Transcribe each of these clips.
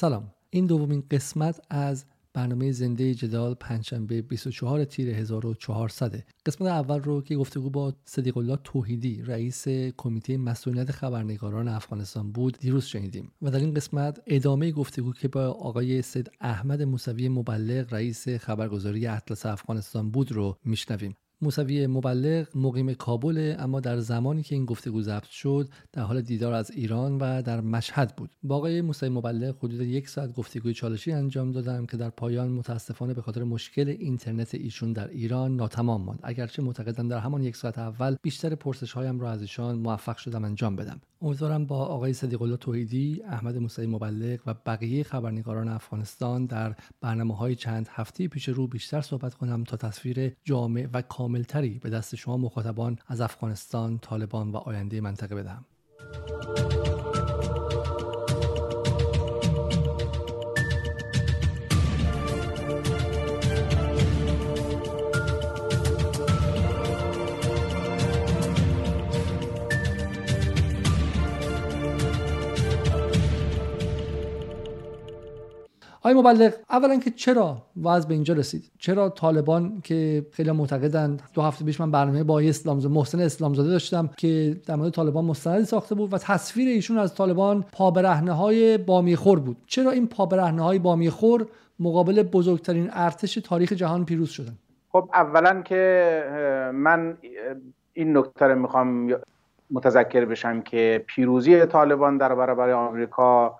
سلام. این دومین قسمت از برنامه زنده جدال پنجشنبه 24 تیر 1400 قسمت اول رو که گفتگو با صدیق الله توحیدی رئیس کمیته مسئولیت خبرنگاران افغانستان بود دیروز شنیدیم. و در این قسمت ادامه گفتگو که با آقای سید احمد موسوی مبلغ رئیس خبرگزاری اطلس افغانستان بود رو میشنویم. موسوی مبلغ مقیم کابل اما در زمانی که این گفتگو ضبط شد در حال دیدار از ایران و در مشهد بود. با آقای موسوی مبلغ حدود یک ساعت گفتگوی چالشی انجام دادم که در پایان متاسفانه به خاطر مشکل اینترنت ایشون در ایران ناتمام ماند. اگرچه معتقدم در همان یک ساعت اول بیشتر پرسش هایم را از ایشان موفق شدم انجام بدم. امیدوارم با آقای صدیق الله توحیدی احمد موسوی مبلغ و بقیه خبرنگاران افغانستان در برنامه های چند هفته پیش رو بیشتر صحبت کنم تا تصویر جامع و کاملتری به دست شما مخاطبان از افغانستان، طالبان و آینده منطقه بدهم. آقای مبلغ اولا که چرا وضع به اینجا رسید؟ چرا طالبان که خیلی معتقدند دو هفته پیش من برنامه با اسلام محسن اسلامزاده داشتم که در مورد طالبان مستندی ساخته بود و تصویر ایشون از طالبان پابرهنه های بامیخور بود. چرا این پابرهنه های بامیخور مقابل بزرگترین ارتش تاریخ جهان پیروز شدن؟ خب اولا که من این نکته رو می‌خوام متذکر بشم که پیروزی طالبان در برابر آمریکا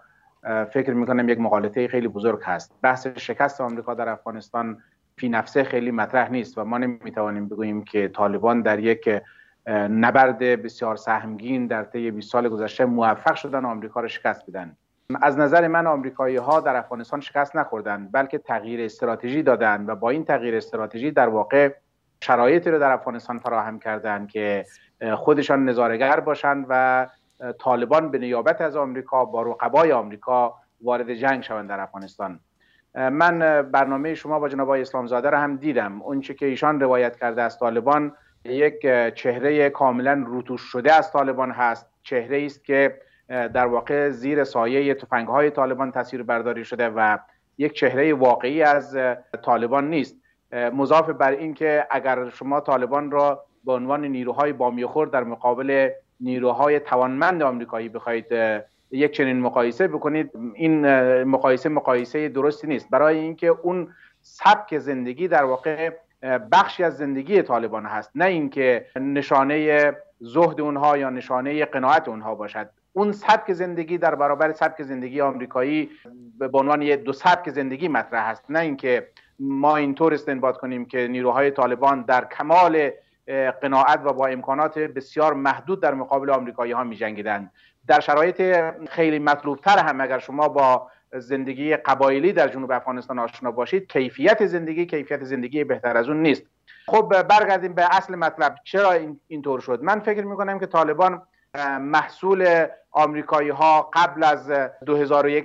فکر می‌کنم یک مقالطه خیلی بزرگ هست. بحث شکست آمریکا در افغانستان فی نفسه خیلی مطرح نیست و ما نمی‌توانیم بگوییم که طالبان در یک نبرد بسیار سهمگین در طی 20 سال گذشته موفق شدن آمریکا را شکست بدن. از نظر من آمریکایی ها در افغانستان شکست نخوردن بلکه تغییر استراتژی دادن و با این تغییر استراتژی در واقع شرایطی رو در افغانستان فراهم کردند که خودشان نظارگر باشند و طالبان به نیابت از آمریکا با رقبای آمریکا وارد جنگ شوند در افغانستان. من برنامه شما با جناب اسلامزاده را هم دیدم. اونچه که ایشان روایت کرده از طالبان یک چهره کاملا روتوش شده از طالبان هست. چهره است که در واقع زیر سایه تفنگ های طالبان تصویر برداری شده و یک چهره واقعی از طالبان نیست. مضاف بر این که اگر شما طالبان را به عنوان نیروهای بامیخور در مقابل نیروهای توانمند آمریکایی بخواید یک چنین مقایسه بکنید این مقایسه مقایسه درستی نیست. برای اینکه اون سبک زندگی در واقع بخشی از زندگی طالبان هست. نه اینکه نشانه زهد اونها یا نشانه قناعت اونها باشد. اون سبک زندگی در برابر سبک زندگی آمریکایی به عنوان یک دو سبک زندگی مطرح است نه اینکه ما اینطور استنباط کنیم که نیروهای طالبان در کمال قناعت و با امکانات بسیار محدود در مقابل آمریکایی ها می جنگیدند در شرایط خیلی مطلوب تر هم اگر شما با زندگی قبایلی در جنوب افغانستان آشنا باشید کیفیت زندگی کیفیت زندگی بهتر از اون نیست. خب برگردیم به اصل مطلب. چرا اینطور شد؟ من فکر می کنم که طالبان محصول آمریکایی ها قبل از 2001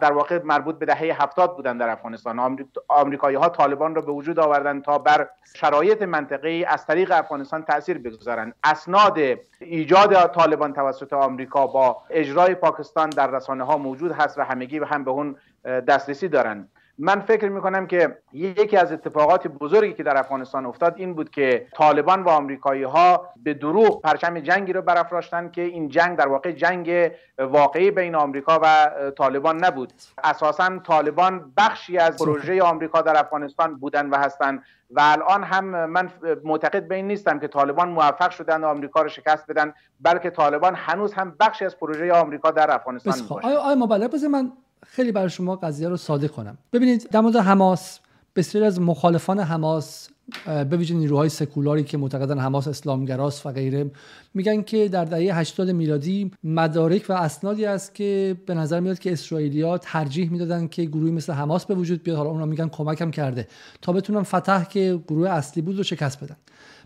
در واقع مربوط به دهه 70 بودن در افغانستان. آمریکایی ها طالبان را به وجود آوردن تا بر شرایط منطقی از طریق افغانستان تاثیر بگذارند. اسناد ایجاد طالبان توسط آمریکا با اجرای پاکستان در رسانه ها موجود هست و همگی به هم به اون دسترسی دارند. من فکر می‌کنم که یکی از اتفاقات بزرگی که در افغانستان افتاد این بود که طالبان و آمریکایی ها به دروغ پرچم جنگی رو برافراشتن که این جنگ در واقع جنگ واقعی بین آمریکا و طالبان نبود. اساسا طالبان بخشی از پروژه آمریکا در افغانستان بودن و هستند و الان هم من معتقد به این نیستم که طالبان موفق شدن آمریکا رو شکست بدن بلکه طالبان هنوز هم بخشی از پروژه آمریکا در افغانستان باشه آیا آیا من خیلی برای شما قضیه رو ساده کنم. ببینید در مورد حماس بسیاری از مخالفان حماس به ویژه نیروهای سکولاری که معتقدن حماس اسلامگراست و غیره میگن که در دهه 80 میلادی مدارک و اسنادی است که به نظر میاد که اسرائیلیا ترجیح می‌دادن که گروهی مثل حماس به وجود بیاد. حالا اونا میگن کمکم کرده تا بتونن فتح که گروه اصلی بود رو شکست بدن.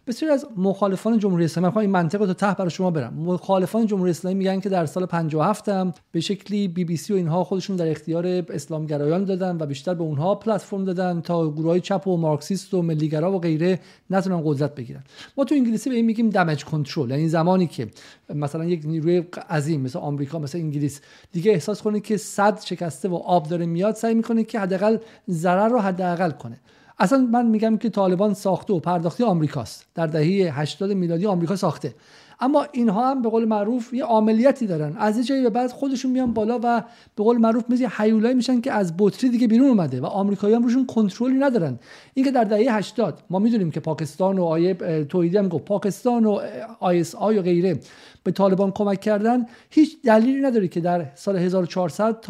بسیاری از مخالفان جمهوری اسلامی من این منطق رو ته برای شما برم. مخالفان جمهوری اسلامی میگن که در سال 57 هم به شکلی بی بی سی و اینها خودشون در اختیار اسلامگرایان دادن و بیشتر به اونها پلتفرم دادن تا گروهای چپ و مارکسیست و ملیگرا و غیره نتونن قدرت بگیرن. ما تو انگلیسی به این میگیم دمج کنترل یعنی زمانی که مثلا یک نیروی عظیم مثل آمریکا مثل انگلیس دیگه احساس کنه که صد شکسته و آب داره میاد سعی می‌کنه که حداقل ضرر رو حداقل کنه. اصلا من میگم که طالبان ساخته و پرداخته‌ی آمریکاست. در دهه 80 میلادی آمریکا ساخته. اما اینها هم به قول معروف یه عملیاتی دارن. از یه جایی به بعد خودشون میان بالا و به قول معروف مثل حیولایی میشن که از بطری دیگه بیرون اومده و آمریکایی هم روشون کنترلی ندارن. اینکه در دهه 80 ما می‌دونیم که پاکستان و آقای توحیدی هم گفت پاکستان و آی اس آی و غیره. به طالبان کمک کردن هیچ دلیلی نداره که در سال 1400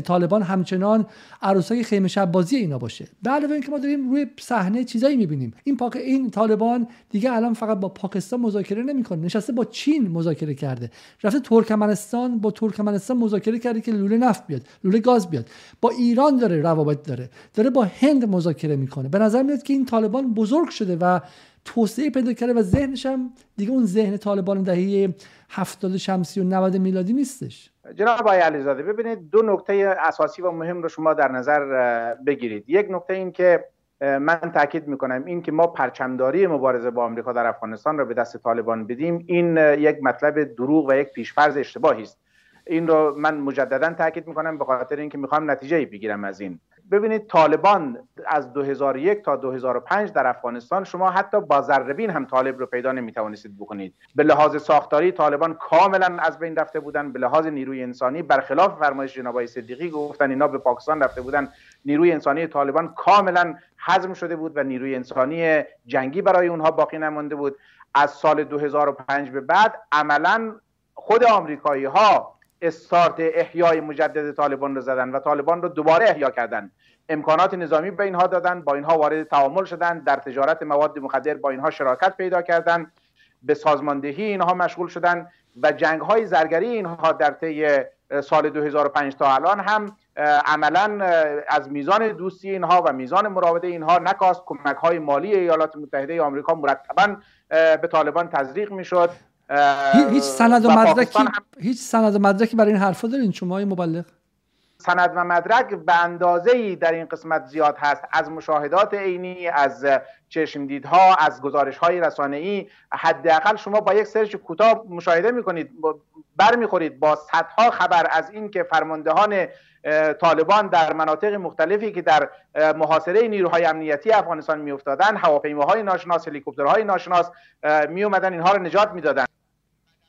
طالبان همچنان عروسای خیمه شب بازی اینا باشه. به علاوه اینکه ما داریم روی صحنه چیزایی می‌بینیم. این پاک این طالبان دیگه الان فقط با پاکستان مذاکره نمی‌کنه. نشسته با چین مذاکره کرده. رفته ترکمنستان با ترکمنستان مذاکره کرده که لوله نفت بیاد لوله گاز بیاد. با ایران داره روابط داره. داره با هند مذاکره می‌کنه. به نظر میاد که این طالبان بزرگ شده و توسعه پیدا کرده و ذهنش هم دیگه اون ذهن طالبان دهه 70 شمسی و 90 میلادی نیستش. جناب آقای علیزاده ببینید دو نکته اساسی و مهم رو شما در نظر بگیرید. یک نکته این که من تاکید می‌کنم این که ما پرچمداری مبارزه با آمریکا در افغانستان را به دست طالبان بدیم این یک مطلب دروغ و یک پیشفرض اشتباهی است. این رو من مجددا تاکید می‌کنم به خاطر اینکه می‌خوام نتیجه بگیرم از این. ببینید طالبان از 2001 تا 2005 در افغانستان شما حتی با ذربین هم طالب رو پیدا نمی‌توانستید بکنید. به لحاظ ساختاری طالبان کاملا از بین رفته بودن. به لحاظ نیروی انسانی برخلاف فرمایش جناب صدیقی گفتن اینا به پاکستان رفته بودن. نیروی انسانی طالبان کاملا حزم شده بود و نیروی انسانی جنگی برای اونها باقی نمانده بود. از سال 2005 به بعد عملا خود آمریکایی ها استارت احیای مجدد طالبان رو زدن و طالبان رو دوباره احیا کردن. امکانات نظامی به اینها دادن با اینها وارد تعامل شدن در تجارت مواد مخدر با اینها شراکت پیدا کردن به سازماندهی اینها مشغول شدن و جنگ های زرگری اینها در طی سال 2005 تا الان هم عملا از میزان دوستی اینها و میزان مراوده اینها نکاست کمک های مالی ایالات متحده آمریکا مرتبا به طالبان تزریق می‌شد. هیچ سند و, مدرکی هیچ سند و مدرکی برای این حرفا دارین شما مبلغ؟ سند و مدرک به اندازه ای در این قسمت زیاد هست. از مشاهدات عینی از چشم دیدها از گزارش های رسانه ای حداقل شما با یک سرچ کوتاه مشاهده می‌کنید برمیخورید با صدها خبر از این که فرماندهان طالبان در مناطق مختلفی که در محاصره نیروهای امنیتی افغانستان میافتادن هواپیماهای ناشناس هلیکوپترهای ناشناس می اومدن اینها رو نجات می‌دادن.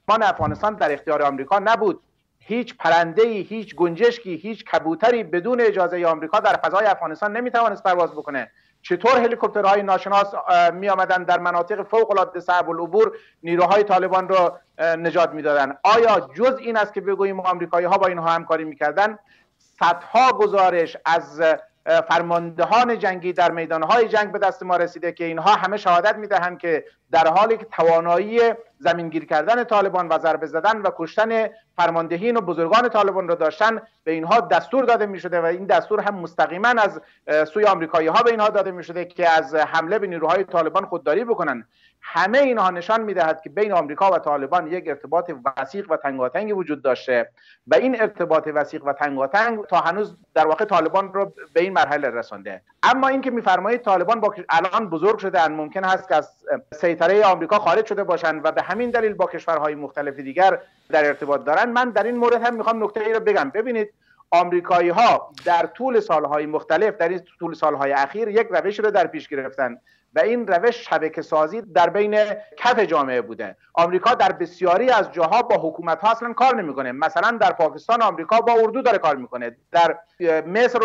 افغانستان در اختیار آمریکا نبود. هیچ پرنده هیچ گنجشکی هیچ کبوتری بدون اجازه آمریکا در فضای افغانستان نمی‌توانست پرواز بکنه. چطور هلیکوپترهای ناشناس می آمدن در مناطق فوق العاده صعب العبور نیروهای طالبان را نجات می‌دادن آیا جز این است که بگوییم آمریکایی ها با اینها همکاری می‌کردن؟ صدها گزارش از فرماندهان جنگی در میدانهای جنگ به دست ما رسیده که اینها همه شهادت می‌دهند که در حالی که توانایی زمینگیر کردن طالبان و ضربه زدن و کشتن فرماندهین و بزرگان طالبان را داشتن به اینها دستور داده می شده و این دستور هم مستقیما از سوی آمریکایی ها به اینها داده می شده که از حمله به نیروهای طالبان خودداری بکنن. همه اینها نشان می‌دهد که بین آمریکا و طالبان یک ارتباط وسیق و تنگاتنگی وجود داشته و این ارتباط وسیق و تنگاتنگ تا هنوز در واقع طالبان رو به این مرحله رسانده. اما اینکه میفرمایید طالبان با الان بزرگ شده ممکن هست که از سیطره آمریکا خارج شده باشند و به همین دلیل با کشورهای مختلف دیگر در ارتباط دارند. من در این مورد هم می‌خوام نکته ای رو بگم. ببینید آمریکایی ها در طول سالهای مختلف در این طول سالهای اخیر یک روش رو در پیش گرفتن و این روش شبکه سازی در بین کف جامعه بوده. آمریکا در بسیاری از جاها با حکومت ها اصلا کار نمی‌کنه. مثلا در پاکستان آمریکا با اردو داره کار می‌کنه. در مصر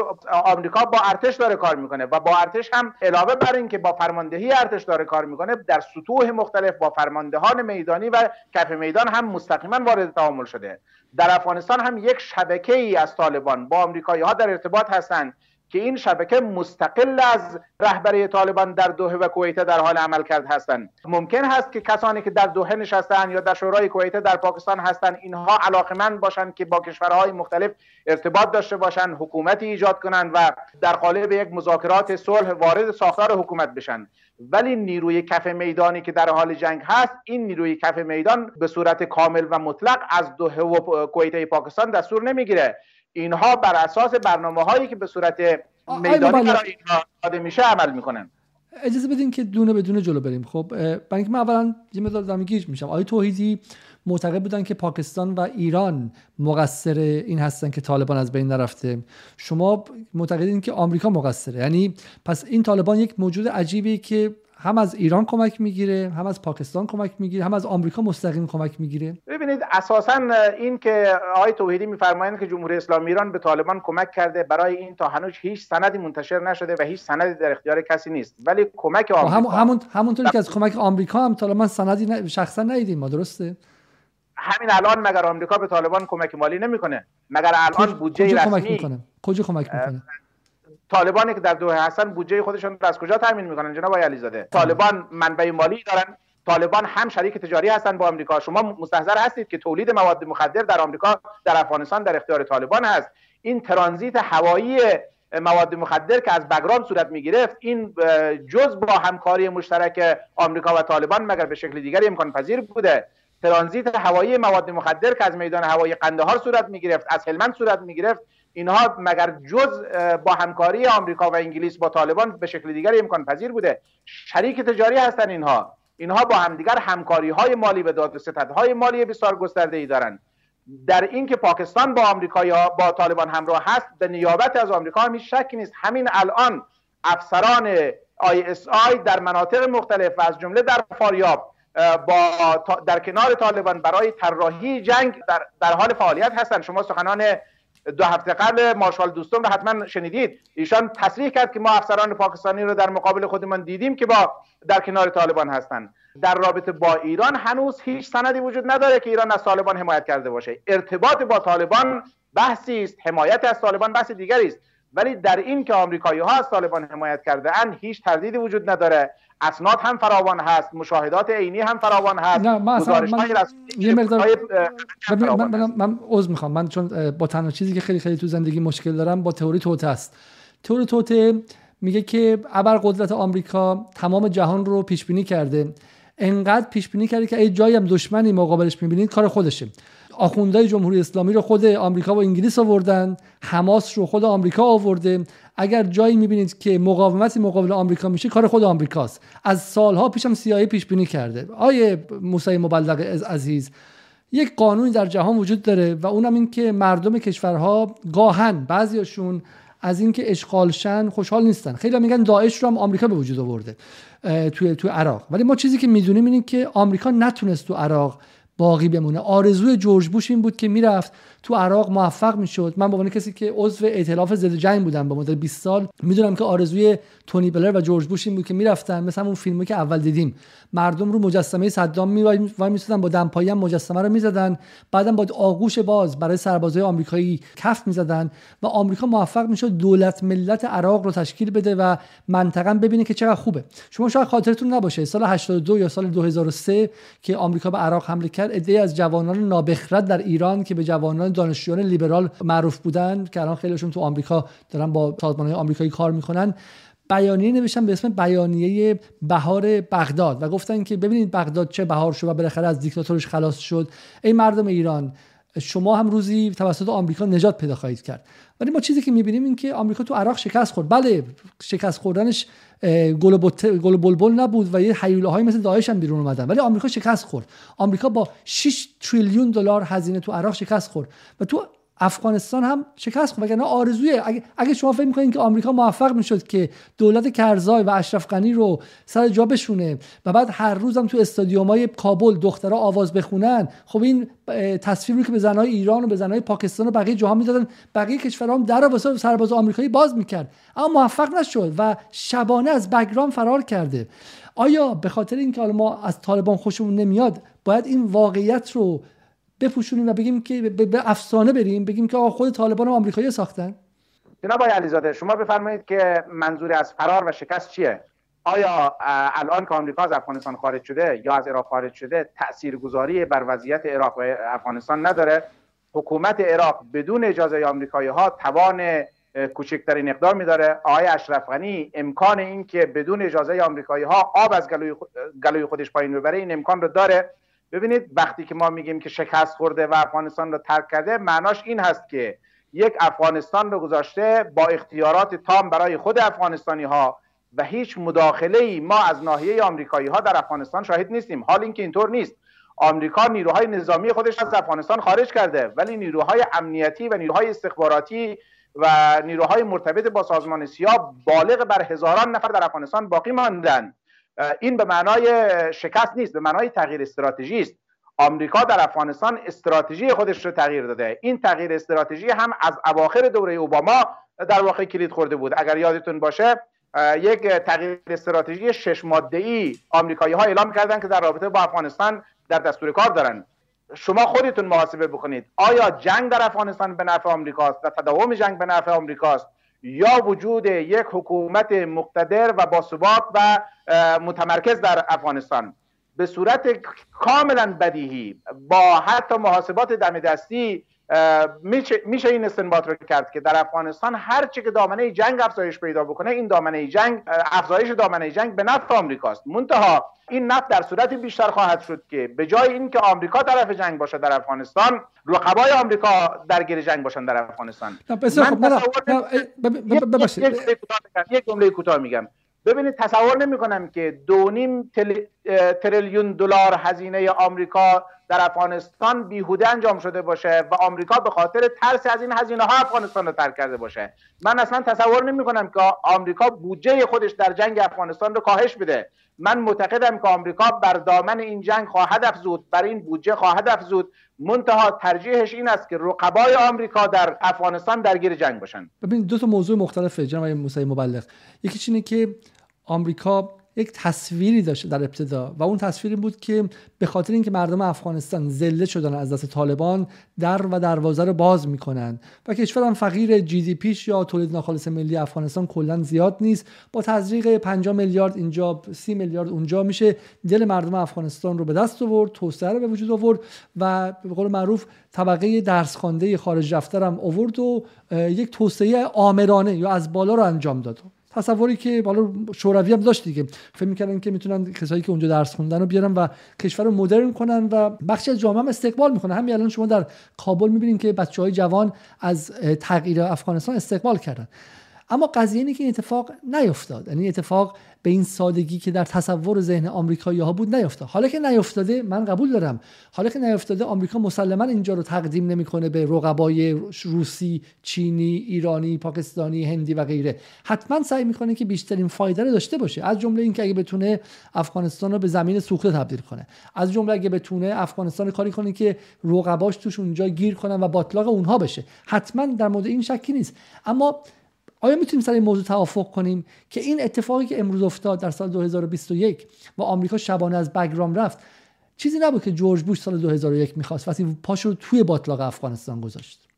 آمریکا با ارتش داره کار می‌کنه و با ارتش هم علاوه بر اینکه با فرماندهی ارتش داره کار می‌کنه در سطوح مختلف با فرماندهان میدانی و کف میدان هم مستقیما وارد تعامل شده. در افغانستان هم یک شبکه ای از طالبان با آمریکایی ها در ارتباط هستند که این شبکه مستقل از رهبری طالبان در دوحه و کویت در حال عمل کرد هستند. ممکن هست که کسانی که در دوحه نشستن یا در شورای کویت در پاکستان هستند اینها علاقمند باشند که با کشورهای مختلف ارتباط داشته باشند حکومتی ایجاد کنند و در قالب یک مذاکرات صلح وارد ساختار حکومت بشن. ولی نیروی کف میدانی که در حال جنگ هست این نیروی کف میدان به صورت کامل و مطلق از دوحه و کویت پاکستان دستور نمی‌گیره. اینها بر اساس برنامه هایی که به صورت میدانی برای اینها داده میشه عمل می‌کنن. اجازه بدین که دونه بدون جلو بریم. خب برای اینکه من اولا یه مقدار دارم گیج میشم. آقای توحیدی معتقد بودن که پاکستان و ایران مقصر این هستن که طالبان از بین نرفته. شما معتقدین که آمریکا مقصره. یعنی پس این طالبان یک موجود عجیبی که هم از ایران کمک می‌گیره هم از پاکستان کمک می‌گیره هم از آمریکا مستقیم کمک می‌گیره. ببینید اساسا این که آقای توحیدی میفرمایند که جمهوری اسلامی ایران به طالبان کمک کرده برای این تا هنوز هیچ سندی منتشر نشده و هیچ سندی در اختیار کسی نیست. ولی کمک آمریکا. هم همون همونطوری که از کمک آمریکا هم طالبان سندی ن... شخصا ندیدیم ما درسته؟ همین الان مگر آمریکا به طالبان کمک مالی نمی‌کنه؟ مگر الان بودجه رسمی کمک می‌کنه؟ کجا کمک می‌کنه؟ طالبانی که در دوحه هستن بودجه خودشون رو از کجا تامین می‌کنن؟ جناب آقای علیزاده. طالبان منبع مالی دارن. طالبان هم شریک تجاری هستن با آمریکا. شما مستحضر هستید که تولید مواد مخدر در آمریکا در افغانستان در اختیار طالبان هست. این ترانزیت هوایی مواد مخدر که از بگرام صورت می گرفت این جز با همکاری مشترک آمریکا و طالبان مگر به شکل دیگری امکان پذیر بوده؟ ترانزیت هوایی مواد مخدر که از میدان هوایی قندهار صورت می گرفت از هلمند صورت می گرفت اینها مگر جز با همکاری آمریکا و انگلیس با طالبان به شکل دیگری امکان پذیر بوده؟ شریک تجاری هستن اینها. اینها با همدیگر همکاری های مالی و داد های مالی بسیار گسترده ای دارند در اینکه پاکستان با آمریکا یا با طالبان همراه هست به نیابت از آمریکا هم شکی نیست. همین الان افسران آی در مناطق مختلف و از جمله در فاریاب با در کنار طالبان برای طراحی جنگ در, در حال فعالیت هستند شما سخنان دو هفته قبل مارشال دوستم رو حتما شنیدید. ایشان تصریح کرد که ما افسران پاکستانی رو در مقابل خودمان دیدیم که با در کنار طالبان هستند در رابطه با ایران هنوز هیچ سندی وجود نداره که ایران از طالبان حمایت کرده باشه. ارتباط با طالبان بحثی است حمایت از طالبان بحث دیگری است. ولی در این که آمریکایی ها از طالبان حمایت کرده اند هیچ تردیدی وجود نداره. اسناد هم فراوان هست مشاهدات عینی هم فراوان هست. نه من, من یه مقدار من, من, من عذر می‌خوام. من چون با تنها چیزی که خیلی خیلی تو زندگی مشکل دارم با تئوری توته است. تئوری توته میگه که ابر قدرت آمریکا تمام جهان رو پیش بینی کرده. انقدر پیش بینی کرده که ای جایی هم دشمنی مقابلش می‌بینید کار خودشه. آخوندهای جمهوری اسلامی رو خود آمریکا و انگلیس آوردن حماس رو خود آمریکا آورده. اگر جایی می‌بینید که مقاومتی مقابل آمریکا میشه کار خود آمریکاست. از سالها پیشم سیاهی پیش بینی کرده. آیه موسی مبلغ عزیز یک قانونی در جهان وجود داره و اونم این که مردم کشورها گاهن بعضیاشون از اینکه اشغالشن خوشحال نیستن. خیلی میگن داعش رو هم آمریکا به وجود آورده توی تو عراق. ولی ما چیزی که می‌دونیم اینه که آمریکا نتونست تو عراق باقی بمونه. آرزوی جورج بوش این بود که می‌رفت تو عراق موفق می‌شد. من به عنوان کسی که عضو ائتلاف ضد جنگ بودم به مدت 20 سال می‌دونم که آرزوی تونی بلر و جورج بوش این بود که می‌رفتن مثلا اون فیلمی که اول دیدیم. مردم رو مجسمه صدام می وای میسودن با دمپایی هم مجسمه رو می‌زدن. بعدم با آغوش باز برای سربازای آمریکایی کف می‌زدن و آمریکا موفق می‌شد دولت ملت عراق رو تشکیل بده و منطقه ببینه که چقدر خوبه. شما شاید خاطرتون نباشه سال 82 یا سال 2003 که آمریکا به عراق حمله کرد ایده از جوانان نابخرد در ایران که به جوانان دانشجویان لیبرال معروف بودن که الان خیلیشون تو آمریکا دارن با سازمان‌های آمریکایی کار می‌کنن. بیانیه نوشتن به اسم بیانیه بهار بغداد و گفتن که ببینید بغداد چه بهار شد و بالاخره از دیکتاتورش خلاص شد. ای مردم ایران شما هم روزی توسط آمریکا نجات پیدا خواهید کرد. ولی ما چیزی که می‌بینیم این که آمریکا تو عراق شکست خورد. بله شکست خوردنش گل بلبل نبود و یه حیوله های مثل داعش هم بیرون اومدن. ولی آمریکا شکست خورد. آمریکا با 6 تریلیون دلار هزینه تو عراق شکست خورد. و تو افغانستان هم شکست خورد وگرنه آرزوی اگه, اگه شما فکر می‌کنید که آمریکا موفق می‌شد که دولت کرزای و اشرف غنی رو سر جا بشونه و بعد هر روزم تو استادیومای کابل دخترها آواز بخونن خب این تصویری که به زنهای ایران و به زنهای پاکستان و بقیه جهان می‌دادن بقیه کشورها هم در واسه سرباز آمریکایی باز می‌کرد. اما موفق نشد و شبانه از بگرام فرار کرده. آیا به خاطر اینکه حالا ما از طالبان خوشمون نمیاد باید این واقعیت رو بپوشونیم و بگیم که به افسانه بریم بگیم که آقا خود طالبان و آمریکایی ساختن. جناب آقای علیزاده شما بفرمایید که منظور از فرار و شکست چیه؟ آیا الان که آمریکا از افغانستان خارج شده یا از عراق خارج شده تاثیرگذاری بر وضعیت عراق و افغانستان نداره؟ حکومت عراق بدون اجازه آمریکایی ها توان کوچکترین اقدامی داره آقای اشرف غنی امکان این که بدون اجازه آمریکایی ها آب از گلوی خودش پایین ببره این امکان رو داره. ببینید وقتی که ما میگیم که شکست خورده و افغانستان رو ترک کرده معناش این هست که یک افغانستان رو گذاشته با اختیارات تام برای خود افغانستانی ها و هیچ مداخله ای ما از ناحیه آمریکایی ها در افغانستان شاهد نیستیم. حال اینکه اینطور نیست. آمریکا نیروهای نظامی خودش از افغانستان خارج کرده ولی نیروهای امنیتی و نیروهای استخباراتی و نیروهای مرتبط با سازمان سیا بالغ بر هزاران نفر در افغانستان باقی ماندن. این به معنای شکست نیست به معنای تغییر استراتژی است. آمریکا در افغانستان استراتژی خودش رو تغییر داده. این تغییر استراتژی هم از اواخر دوره اوباما در واقع کلید خورده بود. اگر یادتون باشه یک تغییر استراتژی شش ماده ای آمریکایی ها اعلام کردن که در رابطه با افغانستان در دستور کار دارن. شما خودتون محاسبه بکنید. آیا جنگ در افغانستان به نفع آمریکاست؟ و تداوم جنگ به نفع آمریکاست؟ یا وجود یک حکومت مقتدر و باثبات و متمرکز در افغانستان. به صورت کاملا بدیهی با حتی محاسبات دم دستی میشه این استنباط رو کرد که در افغانستان هر چی که دامنه جنگ افزایش پیدا بکنه این دامنه جنگ افزایش دامنه جنگ به نفع آمریکاست. منتها این نفع در صورتی بیشتر خواهد شد که به جای اینکه آمریکا طرف جنگ باشه در افغانستان رقبای آمریکا درگیر جنگ باشن در افغانستان. یک جمله کوتاه میگم ببینید تصور نمی کنم که دو نیم تریلیون دلار هزینه آمریکا در افغانستان بیهوده انجام شده باشه و آمریکا به خاطر ترس از این هزینه ها افغانستان رو ترک کرده باشه. من اصلا تصور نمی کنم که آمریکا بودجه خودش در جنگ افغانستان رو کاهش بده. من معتقدم که آمریکا بر دامن این جنگ خواهد افزود بر این بودجه خواهد افزود. منتها ترجیحش این است که رقبای آمریکا در افغانستان درگیر جنگ باشن. ببین دو تا موضوع مختلفه جناب موسی مبلغ. یکی اینه که آمریکا یک تصویری داشته در ابتدا و اون تصویری بود که به خاطر اینکه مردم افغانستان ذله شدن از دست طالبان در و دروازه رو باز می‌کنن و کشورم فقیر جی دی پیش یا تولید ناخالص ملی افغانستان کلا زیاد نیست. با تزریق 5 میلیارد اینجا 30 میلیارد اونجا میشه. دل مردم افغانستان رو به دست آورد توسعه رو به وجود آورد و به قول معروف طبقه درس خوانده خارج رفته هم آورد و یک توسعه آمرانه یا از بالا رو انجام داد. تصوری که بالا شوروی هم داشت دیگه. فکر می‌کردن که می‌تونن کسایی که اونجا درس خوندن رو بیارن و کشور رو مدرن کنن و بخشی از جامعه هم استقبال می‌کنن. همین الان شما در کابل می‌بینید که بچه های جوان از تغییر افغانستان استقبال کردن. اما قضیه اینه که این اتفاق نیفتاد. یعنی اتفاق به این سادگی که در تصور ذهن آمریکایی ها بود نیفتاد. حالا که نیفتاده من قبول دارم. حالا که نیفتاده آمریکا مسلما اینجا رو تقدیم نمی‌کنه به رقبای روسی چینی ایرانی پاکستانی هندی و غیره. حتما سعی می‌کنه که بیشترین فایده رو داشته باشه. از جمله اینکه اگه بتونه افغانستان رو به زمین سوخته تبدیل کنه. از جمله اگه بتونه افغانستان کاری کنه که رقباش توش اونجا گیر کنن و باطلاق اونها بشه. حتما در مورد این شکی نیست. اما آیا می‌تونیم سر این موضوع توافق کنیم که این اتفاقی که امروز افتاد در سال 2021 و آمریکا شبانه از بگرام رفت چیزی نبود که جورج بوش سال 2001 می‌خواست وقتی پاشو توی باطلاق افغانستان گذاشت؟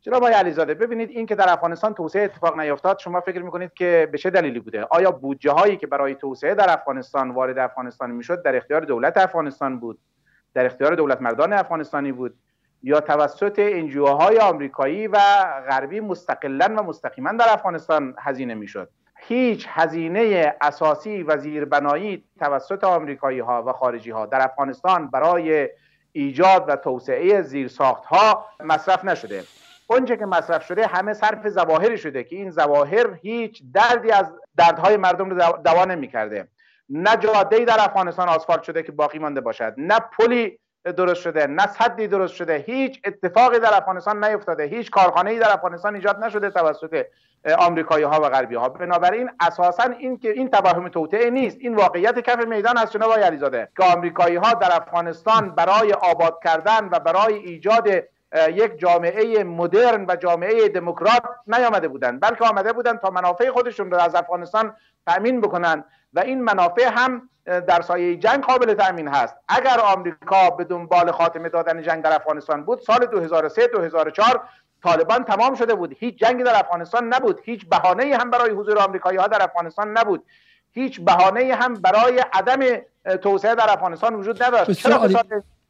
جناب آقای علیزاده ببینید این که در افغانستان توسعه اتفاق نیفتاد شما فکر می‌کنید که به چه دلیلی بوده؟ آیا بودجه هایی که برای توسعه در افغانستان وارد افغانستان می‌شد در اختیار دولت افغانستان بود؟ در اختیار دولت مردان افغانستانی بود؟ یا توسط انجیوهای آمریکایی و غربی مستقلا و مستقیما در افغانستان هزینه می‌شد. هیچ هزینه اساسی و زیربنایی توسط آمریکایی ها و خارجی ها در افغانستان برای ایجاد و توسعه زیرساخت ها مصرف نشده. اونچه که مصرف شده همه صرف زواهری شده که این زواهر هیچ دردی از دردهای مردم رو دوا نمی‌کرده. نه جاده در افغانستان آسفالت شده که باقی مانده باشد. نه پلی درست شده نه صدی درست شده هیچ اتفاقی در افغانستان نیفتاده هیچ کارخانه ای در افغانستان ایجاد نشده توسط آمریکایی ها و غربی ها بنابراین اساسا این که این توهم توطئه نیست این واقعیت کف میدان هست جناب علیزاده. که آمریکایی ها در افغانستان برای آباد کردن و برای ایجاد یک جامعه مدرن و جامعه دموکرات نیامده بودند بلکه آمده بودند تا منافع خودشون رو از افغانستان تأمین بکنن. و این منافع هم در سایه جنگ قابل تأمین هست. اگر آمریکا به دنبال خاتمه دادن جنگ در افغانستان بود سال 2003 2004 طالبان تمام شده بود. هیچ جنگی در افغانستان نبود. هیچ بهانه هم برای حضور آمریکایی ها در افغانستان نبود. هیچ بهانه هم برای عدم توسعه در افغانستان وجود نداشت. چرا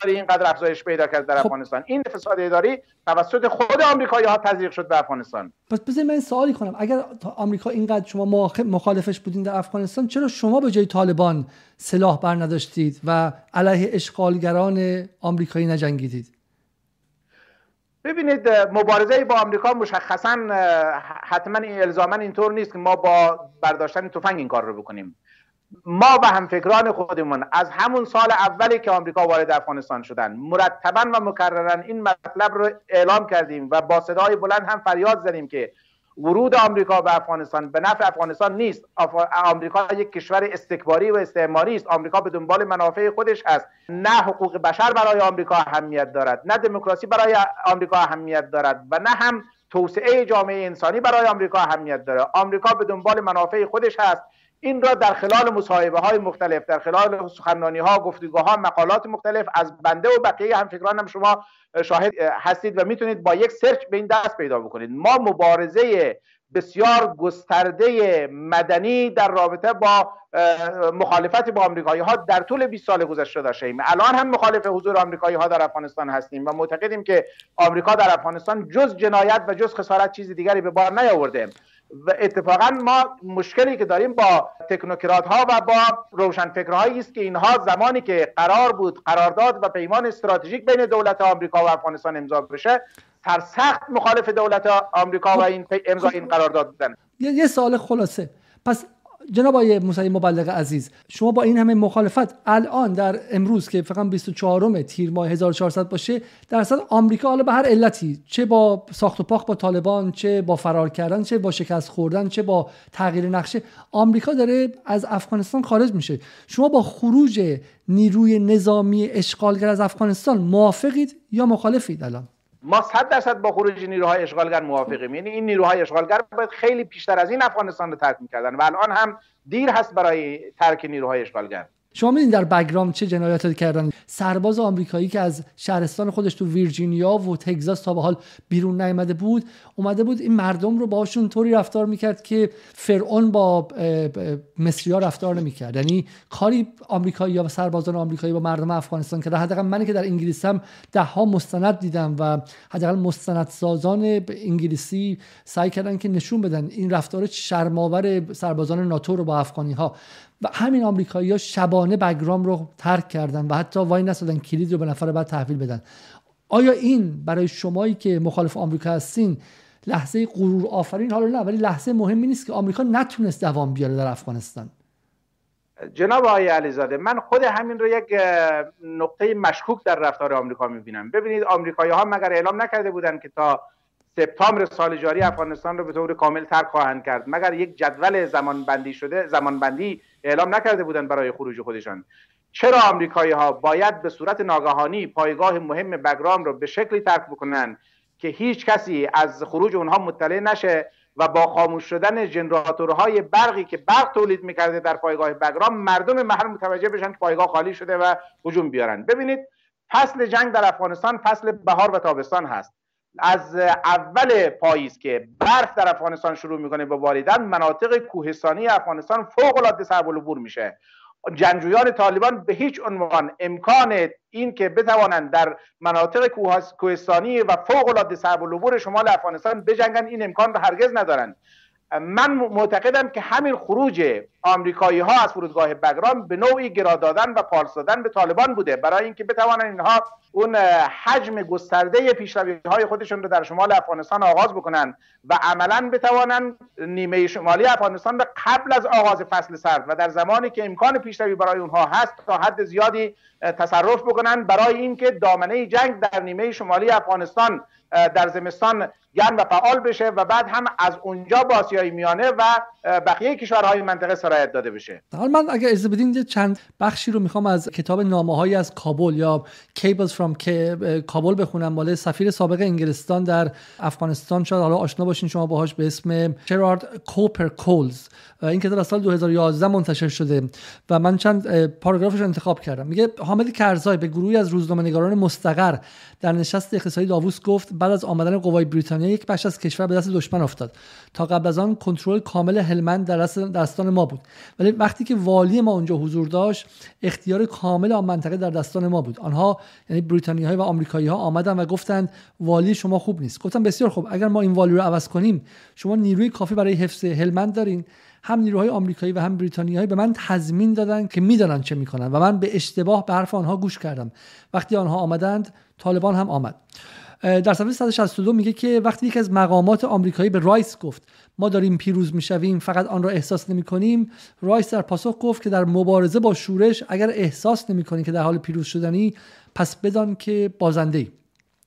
اینقدر افزایش پیدا کرد در خب. افغانستان. این فساد اداری توسط خود آمریکایی ها تزریق شد به افغانستان. پس بذارید من سوالی کنم. اگر آمریکا اینقدر شما مخالفش بودین در افغانستان چرا شما به جای طالبان سلاح بر نداشتید و علیه اشغالگران آمریکایی نجنگیدید؟ ببینید مبارزه با آمریکا مشخصا حتما الزاما اینطور نیست که ما با برداشتن تفنگ این کار رو بکنیم. ما و همفکران خودمون از همون سال اولی که آمریکا وارد افغانستان شدن مرتبا و مکررا این مطلب رو اعلام کردیم و با صدای بلند هم فریاد زدیم که ورود آمریکا به افغانستان به نفع افغانستان نیست. آمریکا یک کشور استکباری و استعماری است. آمریکا به دنبال منافع خودش است نه حقوق بشر برای آمریکا اهمیت دارد نه دموکراسی برای آمریکا اهمیت دارد و نه هم توسعه جامعه انسانی برای آمریکا اهمیت دارد آمریکا به دنبال منافع خودش هست. این را در خلال مصاحبه های مختلف در خلال سخنرانی ها گفتگوها مقالات مختلف از بنده و بقیه هم فکران هم شما شاهد هستید و می‌تونید با یک سرچ به این دست پیدا بکنید. ما مبارزه بسیار گسترده مدنی در رابطه با مخالفت با آمریکایی ها در طول 20 سال گذشته داشته الان هم مخالف حضور آمریکایی ها در افغانستان هستیم و معتقدیم که آمریکا در افغانستان جز جنایت و جز خسارت چیز دیگری به بار نیاورده. و اتفاقا ما مشکلی که داریم با تکنوکرات ها و با روشنفکرهایی است که اینها زمانی که قرار بود قرارداد و پیمان استراتژیک بین دولت آمریکا و افغانستان امضا بشه سرسخت مخالف دولت آمریکا و این امضا این قرارداد بودن. یه سال خلاصه. پس جناب آقای موسوی مبلغ عزیز شما با این همه مخالفت الان در امروز که فقط 24 تیر ماه 1400 باشه در اصل آمریکا حالا به هر علتی چه با ساخت و پاخت با طالبان چه با فرار کردن چه با شکست خوردن چه با تغییر نقشه آمریکا داره از افغانستان خارج میشه. شما با خروج نیروی نظامی اشغالگر از افغانستان موافقید یا مخالفید الان؟ ما صد درصد با خروج نیروهای اشغالگر موافقیم. یعنی این نیروهای اشغالگر باید خیلی پیشتر از این افغانستان رو ترک می‌کردن. و الان هم دیر هست برای ترک نیروهای اشغالگر. شما میدین در بگرام چه جنایاتی کردن؟ سرباز آمریکایی که از شهرستان خودش تو ویرجینیا و تگزاس تا به حال بیرون نیامده بود اومده بود این مردم رو باشون طوری رفتار می‌کرد که فرعون با ها رفتار نمی‌کرد. یعنی کاری آمریکایی و سربازان آمریکایی با مردم افغانستان که حداقل منی که در انگلیس هم ده ها مستند دیدم و حداقل مستندسازان انگلیسی سعی کردن که نشون بدن این رفتار شرماور سربازان ناتو رو با افغانی ها و همین آمریکایی ها شبانه بگرام رو ترک کردن و حتی وای نسادن کلید رو به نفر بعد تحویل بدن. آیا این برای شمایی که مخالف آمریکا هستین لحظه غرور آفرین؟ حالا نه ولی لحظه مهمی نیست که آمریکا نتونست دوام بیاره در افغانستان. جناب آقای علیزاده من خود همین رو یک نقطه مشکوک در رفتار آمریکا می‌بینم. ببینید آمریکایی ها مگر اعلام نکرده بودن که تا سپتامبر سال جاری افغانستان رو به طور کامل ترک خواهند کرد. مگر یک جدول زمان بندی شده زمان بندی اعلام نکرده بودند برای خروج خودشان. چرا آمریکایی ها باید به صورت ناگهانی پایگاه مهم بگرام رو به شکلی ترک بکنن که هیچ کسی از خروج اونها مطلع نشه و با خاموش شدن جنراتورهای برقی که برق تولید می‌کرده در پایگاه بگرام مردم محل متوجه بشن که پایگاه خالی شده و هجوم بیارن. ببینید فصل جنگ در افغانستان فصل بهار و تابستان هست. از اول پاییز که برف در افغانستان شروع می‌کنه به باریدن مناطق کوهستانی افغانستان فوق العاده صعب العبور میشه. جنگجویان طالبان به هیچ عنوان امکان این که بتوانند در مناطق کوهستانی و فوق العاده صعب العبور شمال افغانستان بجنگن این امکان رو هرگز ندارند. من معتقدم که همین خروج آمریکایی ها از فرودگاه بگرام به نوعی گرا دادن و پالس دادن به طالبان بوده. برای اینکه بتوانند اینها اون حجم گسترده پیشروی های خودشون رو در شمال افغانستان آغاز بکنن و عملا بتوانند نیمه شمالی افغانستان رو قبل از آغاز فصل سرد و در زمانی که امکان پیشروی برای اونها هست تا حد زیادی تصرف بکنن برای اینکه دامنه جنگ در نیمه شمالی افغانستان در زمستان گرم و فعال بشه و بعد هم از اونجا با آسیای میانه و بقیه کشورهای منطقه سرایت داده بشه. حال من اگر اجازه بدین چند بخشی رو می‌خوام از کتاب نامه از کابل یا Cables from کابل بخونم. مال سفیر سابق انگلستان در افغانستان شاید حالا آشنا باشین شما باهاش به اسم شرارد کوپر کولز این کتاب از سال 2011 منتشر شده و من چند پاراگرافش انتخاب کردم. میگه حامد کرزای به گروهی از روزنامه‌نگاران مستقر در نشست اقتصادی داووس گفت بعد از آمدن قوای بریتانیا یک بخش از کشور به دست دشمن افتاد. تا قبل از آن کنترل کامل هلمند در دست دستان ما بود. ولی وقتی که والی ما اونجا حضور داشت اختیار کامل آن منطقه در دستان ما بود. آنها یعنی بریتانیایی و آمریکایی ها آمدن و گفتند والی شما خوب نیست. گفتم بسیار خوب. اگر ما این والی رو عوض کنیم شما نیروی کافی برای حفظ هلمند دارین. هم نیروهای آمریکایی و هم بریتانیایی به من تضمین دادن که می‌دانن چه می‌کنن و من به اشتباه به حرف آنها گوش کردم. وقتی آنها آمدند طالبان هم آمد. در صفحه 162 میگه که وقتی یکی از مقامات آمریکایی به رایس گفت ما داریم پیروز می‌شویم فقط آن را احساس نمی کنیم رایس در پاسخ گفت که در مبارزه با شورش اگر احساس نمی کنی که در حال پیروز شدنی پس بدان که بازنده ای.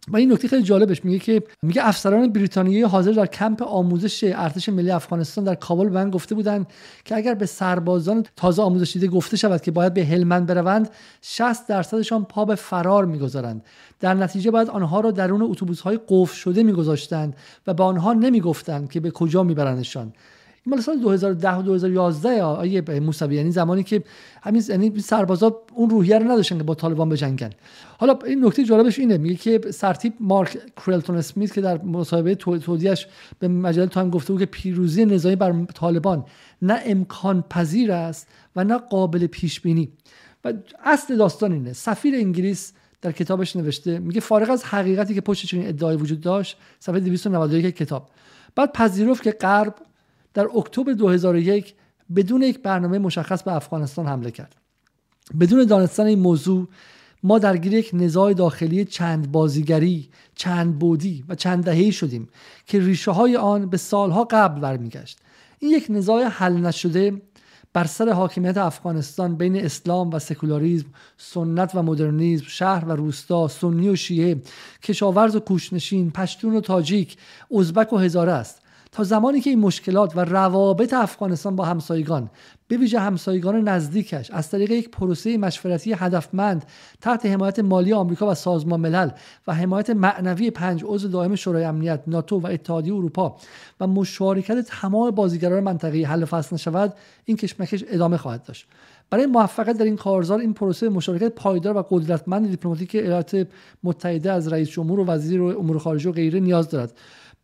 و این نکته خیلی جالبش میگه که میگه افسران بریتانیایی حاضر در کمپ آموزش ارتش ملی افغانستان در کابل به من گفته بودند که اگر به سربازان تازه آموزش دیده گفته شود که باید به هلمند بروند 60 درصدشان پا به فرار می‌گذارند. در نتیجه باید آنها را درون اتوبوس های قفل شده میگذاشتند و به آنها نمی‌گفتند که به کجا میبرندشان. این مال سال 2010 و 2011 آیه موسوی یعنی زمانی که همین یعنی سربازا اون روحیه رو نداشتن که با طالبان بجنگن. حالا این نکته جالبش اینه میگه که سرتیپ مارک کرلتون اسمیت که در مصاحبه تودیعش به مجله تایم گفته بود که پیروزی نظامی بر طالبان نه امکان پذیر است و نه قابل پیش بینی و اصل داستان اینه. سفیر انگلیس در کتابش نوشته میگه فارغ از حقیقتی که پشت چنین ادعای وجود داشت صفحه 291 کتاب. بعد پذیرفت که غرب در اکتبر 2001 بدون یک برنامه مشخص به افغانستان حمله کرد. بدون دانستن این موضوع ما درگیر یک نزاع داخلی چند بازیگری چند بودی و چند دهه‌ای شدیم که ریشه های آن به سالها قبل برمیگشت. این یک نزاع حل نشده بر سر حاکمیت افغانستان بین اسلام و سکولاریزم سنت و مدرنیزم شهر و روستا سنی و شیعه کشاورز و کوشنشین پشتون و تاجیک ازبک و هزاره است. تا زمانی که این مشکلات و روابط افغانستان با همسایگان به ویژه همسایگان نزدیکش از طریق یک پروسه مشورتی هدفمند تحت حمایت مالی آمریکا و سازمان ملل و حمایت معنوی پنج عضو دائم شورای امنیت ناتو و اتحادیه اروپا و مشارکت تمام بازیگران منطقه حل فصل نشود این کشمکش ادامه خواهد داشت. برای موفقیت در این کارزار این پروسه مشارکت پایدار و قدرتمند دیپلماتیک ایالات متحده از رئیس جمهور و وزیر امور خارجه و غیره نیاز دارد.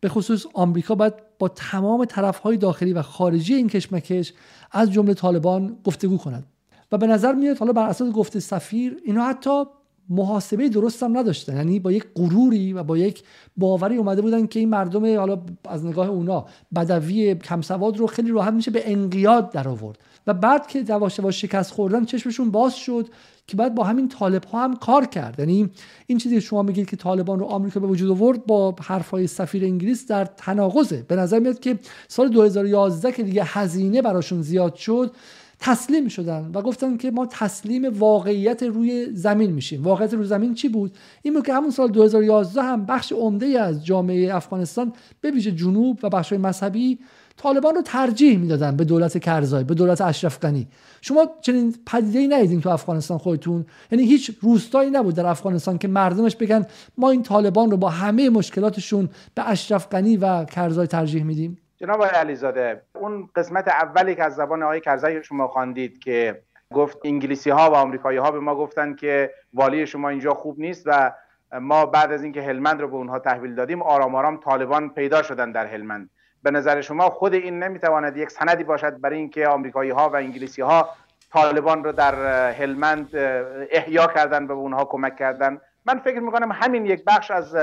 به خصوص آمریکا باید با تمام طرفهای داخلی و خارجی این کشمکش از جمله طالبان گفتگو کند. و به نظر میاد حالا بر اساس گفته سفیر اینا حتی محاسبه درست هم نداشتن. یعنی با یک غروری و با یک باوری اومده بودن که این مردم حالا از نگاه اونا بدوی کمسواد رو خیلی راحت میشه به انقیاد در آورد و بعد که دواش و شکست خوردن چشمشون باز شد که بعد با همین طالب ها هم کار کرد. یعنی این چیزی که شما میگید که طالبان رو آمریکا به وجود آورد با حرفهای سفیر انگلیس در تناقضه. به نظر میاد که سال 2011 که دیگه هزینه براشون زیاد شد تسلیم شدن و گفتن که ما تسلیم واقعیت روی زمین میشیم. واقعیت روی زمین چی بود؟ این بود که همون سال 2011 هم بخش عمده از جامعه افغانستان به ویژه جنوب و بخش مذهبی طالبان رو ترجیح می‌دادن به دولت کرزای به دولت اشرف غنی شما چنین پدیده ای ندیدین تو افغانستان خودتون؟ یعنی هیچ روستایی نبود در افغانستان که مردمش بگن ما این طالبان رو با همه مشکلاتشون به اشرف غنی و کرزای ترجیح میدیم؟ جناب علیزاده اون قسمت اولی که از زبان آقای کرزای شما خواندید که گفت انگلیسی ها و آمریکایی ها به ما گفتن که والی شما اینجا خوب نیست و ما بعد از اینکه هلمند رو به اونها تحویل دادیم آرام آرام طالبان پیدا شدن در هلمند. به نظر شما خود این نمی‌تواند یک سندی باشد برای اینکه آمریکایی ها و انگلیسی ها طالبان رو در هلمند احیا کردن و به اونها کمک کردن؟ من فکر می‌کنم همین یک بخش از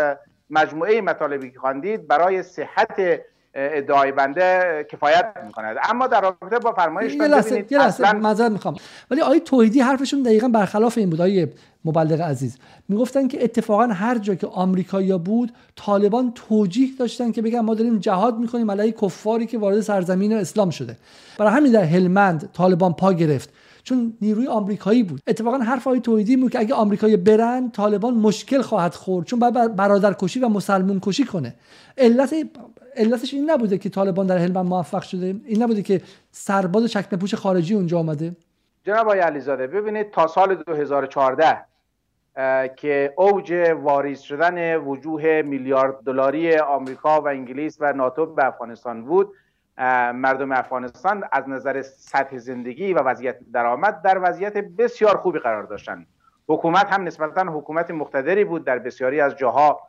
مجموعه مطالبی که خواندید برای صحت ادعای بنده کفایت می‌کند اما در رابطه با فرمایش یه لحظه یه لحظه می‌خوام. ولی آیه توحیدی حرفشون دقیقا برخلاف این بود آیه مبلغ عزیز. می‌گفتن که اتفاقا هر جا که آمریکایا بود طالبان توجیه داشتن که بگن ما داریم جهاد می‌کنیم علیه کفاری که وارد سرزمین اسلام شده. برای همین در هلمند طالبان پا گرفت. چون نیروی آمریکایی بود. اتفاقا حرف های توحیدی بود که اگه آمریکایی برن طالبان مشکل خواهد خورد چون باید برادرکشی و مسلمون کشی کنه. علت علتش این نبوده که طالبان در هلمند موفق شده. این نبوده که سرباز چکمه پوش خارجی اونجا آمده. جناب آقای علیزاده ببینید تا سال 2014 که اوج واریز شدن وجوه میلیارد دلاری آمریکا و انگلیس و ناتو به افغانستان بود مردم افغانستان از نظر سطح زندگی و وضعیت درآمد در وضعیت بسیار خوبی قرار داشتند حکومت هم نسبتا حکومت مقتدری بود در بسیاری از جاها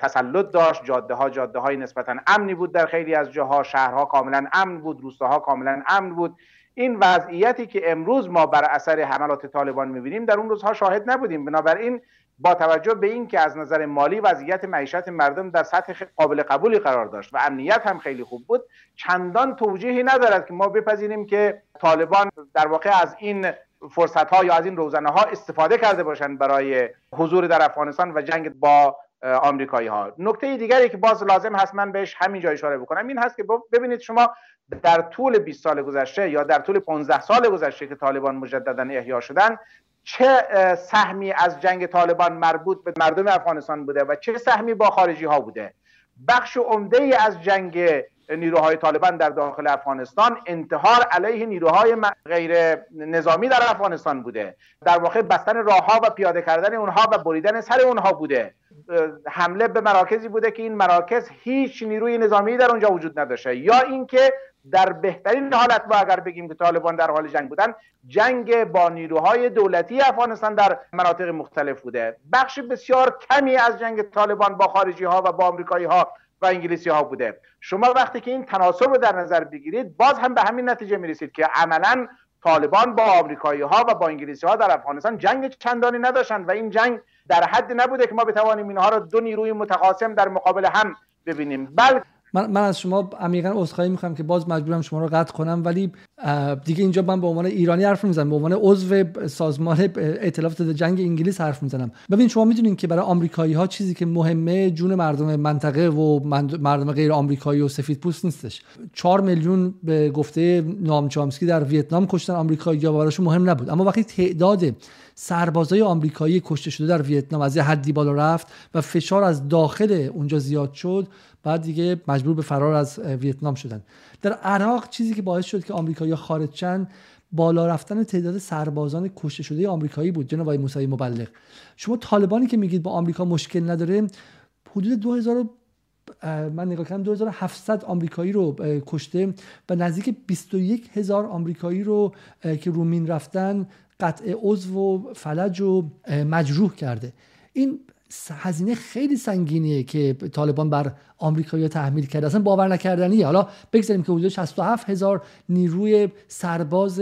تسلط داشت جاده ها جاده های نسبتا امنی بود در خیلی از جاها شهرها کاملا امن بود روستاها کاملا امن بود. این وضعیتی که امروز ما بر اثر حملات طالبان می‌بینیم در اون روزها شاهد نبودیم. بنابراین با توجه به اینکه از نظر مالی وضعیت معیشت مردم در سطح قابل قبولی قرار داشت و امنیت هم خیلی خوب بود چندان توجیهی ندارد که ما بپذیریم که طالبان در واقع از این فرصت ها یا از این روزنه ها استفاده کرده باشند برای حضور در افغانستان و جنگ با آمریکایی ها نکته دیگری که باز لازم هست من بهش همینجا اشاره بکنم این هست که ببینید شما در طول 20 سال گذشته یا در طول 15 سال گذشته که طالبان مجددا احیا شدن چه سهمی از جنگ طالبان مربوط به مردم افغانستان بوده و چه سهمی با خارجی ها بوده؟ بخش عمده ای از جنگ نیروهای طالبان در داخل افغانستان انتحار علیه نیروهای غیر نظامی در افغانستان بوده. در واقع بستن راهها و پیاده کردن اونها و بریدن سر اونها بوده. حمله به مراکزی بوده که این مراکز هیچ نیروی نظامی در اونجا وجود نداشته. یا اینکه در بهترین حالت ما اگر بگیم که طالبان در حال جنگ بودن جنگ با نیروهای دولتی افغانستان در مناطق مختلف بوده. بخش بسیار کمی از جنگ طالبان با خارجی ها و با آمریکایی ها و انگلیسی ها بوده. شما وقتی که این تناسب رو در نظر بگیرید باز هم به همین نتیجه می‌رسید که عملا طالبان با آمریکایی ها و با انگلیسی ها در افغانستان جنگ چندانی نداشتند و این جنگ در حد نبوده که ما بتوانیم اینها را دو نیروی متقاسم در مقابل هم ببینیم. بلکه من, من از شما عمیقا عذرخواهی می‌کنم که باز مجبورم شما رو قطع کنم ولی دیگه اینجا من به عنوان ایرانی حرف می‌زنم به عنوان عضو سازمان ائتلاف ضد جنگ انگلیس حرف می‌زنم. ببین شما می‌دونین که برای آمریکایی ها چیزی که مهمه جون مردم منطقه و مردم غیر آمریکایی و سفید پوست نیستش. 4 میلیون به گفته نام چامسکی در ویتنام کشتن آمریکایی ها براشون مهم نبود. اما وقتی تعداد سربازای آمریکایی کشته شده در ویتنام از یه حدی بالا رفت و فشار از داخل اونجا زیاد شد بعد دیگه مجبور به فرار از ویتنام شدن. در عراق چیزی که باعث شد که آمریکایی‌ها خارج شدن بالا رفتن تعداد سربازان کشته شده آمریکایی بود جناب موسی مبلغ. شما طالبانی که میگید با آمریکا مشکل نداره حدود 2000 من نگاه کردم 2700 آمریکایی رو کشته و نزدیک 21 هزار آمریکایی رو که رومین رفتن قطع عضو و فلج و مجروح کرده. این هزینه خیلی سنگینیه که طالبان بر آمریکایی تحمیل کرده. اصلا باور نکردنیه حالا بگذاریم که حدود 67 هزار نیروی سرباز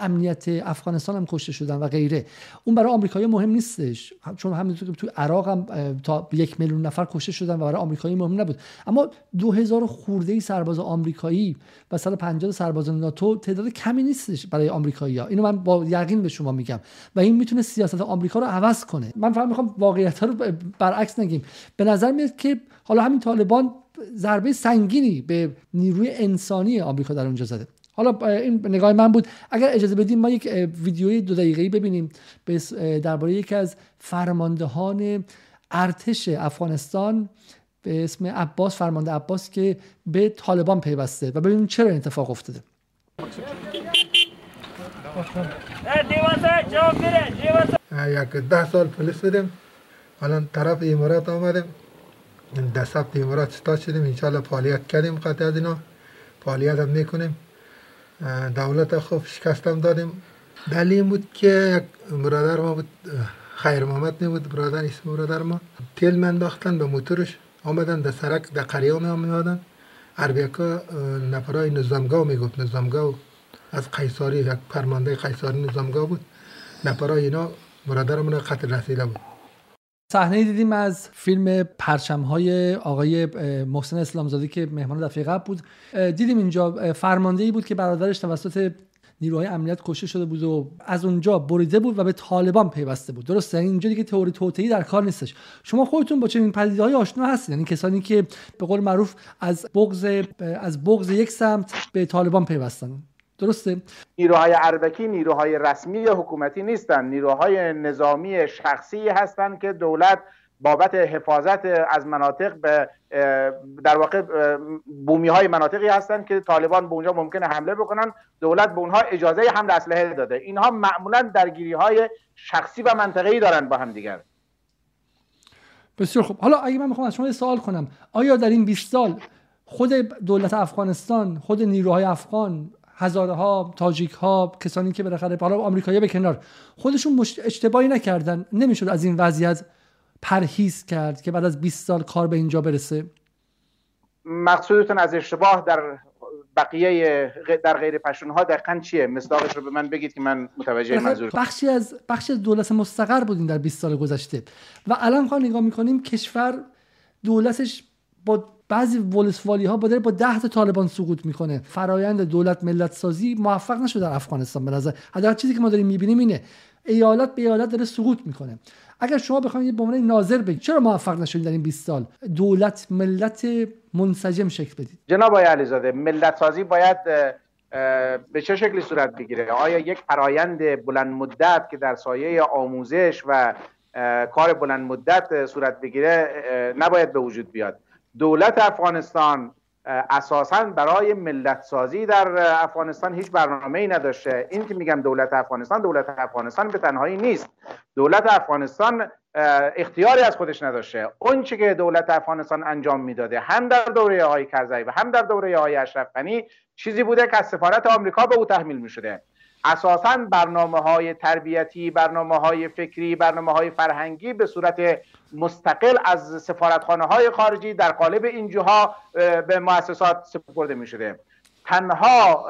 امنیت افغانستان هم کشته شدن و غیره. اون برای آمریکایی مهم نیستش. چون همینطور که تو عراق هم تا یک میلیون نفر کشته شدن و برای آمریکایی مهم نبود. اما 2000 خورده سرباز آمریکایی و 150 سرباز ناتو تعداد کمی نیستش برای آمریکایی ها اینو من با یقین به شما میگم. و این می‌تونه سیاست آمریکا رو عوض کنه. من فقط می‌خوام واقعیت رو برعکس نگیم. به نظر میاد که حالا همین طالبان ضربه سنگینی به نیروی انسانی آمریکا در اونجا زده. حالا این نگاه من بود. اگر اجازه بدیم ما یک ویدیوی دو دقیقه‌ای ببینیم. درباره یکی از فرماندهان ارتش افغانستان به اسم عباس فرمانده عباس که به طالبان پیوسته و ببینیم چرا این اتفاق افتاده. یک ده سال پلیس بودیم. الان طرف امارات آمدیم. در ثبت ستاد شدیم. انشالله فعالیت کردیم قطع از اینا. فعالیت هم می‌کنیم. دولت خوب شکستم دادیم. دلیل بود که یک برادر ما بود خیر محمد نبود. برادر اسم برادر ما. تیل من انداختن به موتورش. آمدن در سرک در قریه می آمدن. عربیکا نفرای نظامگاه می‌گفت. نظامگاه از قیصاری یک فرمانده قیصاری نظامگاه بود. نفرای اینا برادرمون قتل رسیده بود. صحنه دیدیم از فیلم پرچم های آقای محسن اسلامزاده که مهمان دفعه قبل بود. دیدیم اینجا فرمانده ای بود که برادرش توسط نیروهای امنیت کشته شده بود و از اونجا بریده بود و به طالبان پیوسته بود. درسته؟ یعنی اینجا دیگه تئوری توطئه‌ای در کار نیستش. شما خودتون با چنین پدیده‌های آشنا هستید یعنی کسانی که به قول معروف از بغض از بغض یک سمت به طالبان پیوستن. درسته؟ نیروهای اربکی نیروهای رسمی حکومتی نیستند نیروهای نظامی شخصی هستند که دولت بابت حفاظت از مناطق به در واقع بومی های مناطقی هستند که طالبان به اونجا ممکنه حمله بکنن. دولت به اونها اجازه حمل اسلحه داده. اینها معمولا درگیری های شخصی و منطقه‌ای دارن با هم دیگر. بسیار خوب. حالا اگه من می‌خوام از شما سوال کنم. آیا در این 20 سال خود دولت افغانستان خود نیروهای افغان هزاره ها تاجیک ها کسانی که بالاخره حالا آمریکایی به کنار خودشون. اشتباهی نکردن. نمی‌شد از این وضعیت پرهیز کرد که بعد از 20 سال کار به اینجا برسه. مقصودتون از اشتباه در بقیه در غیر پشتون ها دقیقا چیه؟ مصداقش رو به من بگید که من متوجه منظور بخشی از بخشی از دولت مستقر بودیم در 20 سال گذشته. و الان خواهد نگاه می‌کنیم کشور دولتش با بعضی ولسوالی ها با با ده تا طالبان سقوط می‌کنه. فرایند دولت ملت سازی موفق نشده در افغانستان به نظر. حداقل چیزی که ما داریم می‌بینیم اینه ایالت به ایالت داره سقوط می‌کنه. اگر شما بخواید به عنوان ناظر بگید چرا موفق نشدید در این 20 سال؟ دولت ملت منسجم شکل بدید. جناب آقای علیزاده ملت سازی باید به چه شکلی صورت بگیره؟ آیا یک فرایند بلند مدت که در سایه آموزش و کار بلند مدت صورت بگیره نباید به وجود بیاد؟ دولت افغانستان اساسا برای ملت سازی در افغانستان هیچ برنامه ای نداشته. این که میگم دولت افغانستان دولت افغانستان به تنهایی نیست. دولت افغانستان اختیاری از خودش نداشته. اون که دولت افغانستان انجام می‌داده هم در دوره آقای کرزی و هم در دوره آقای اشرف غنی چیزی بوده که از سفارت آمریکا به او تحمیل می‌شده. اساسا برنامه های تربیتی برنامه های فکری برنامه های فرهنگی به صورت مستقل از سفارتخانه های خارجی در قالب این جاها به مؤسسات سپرده می شده تنها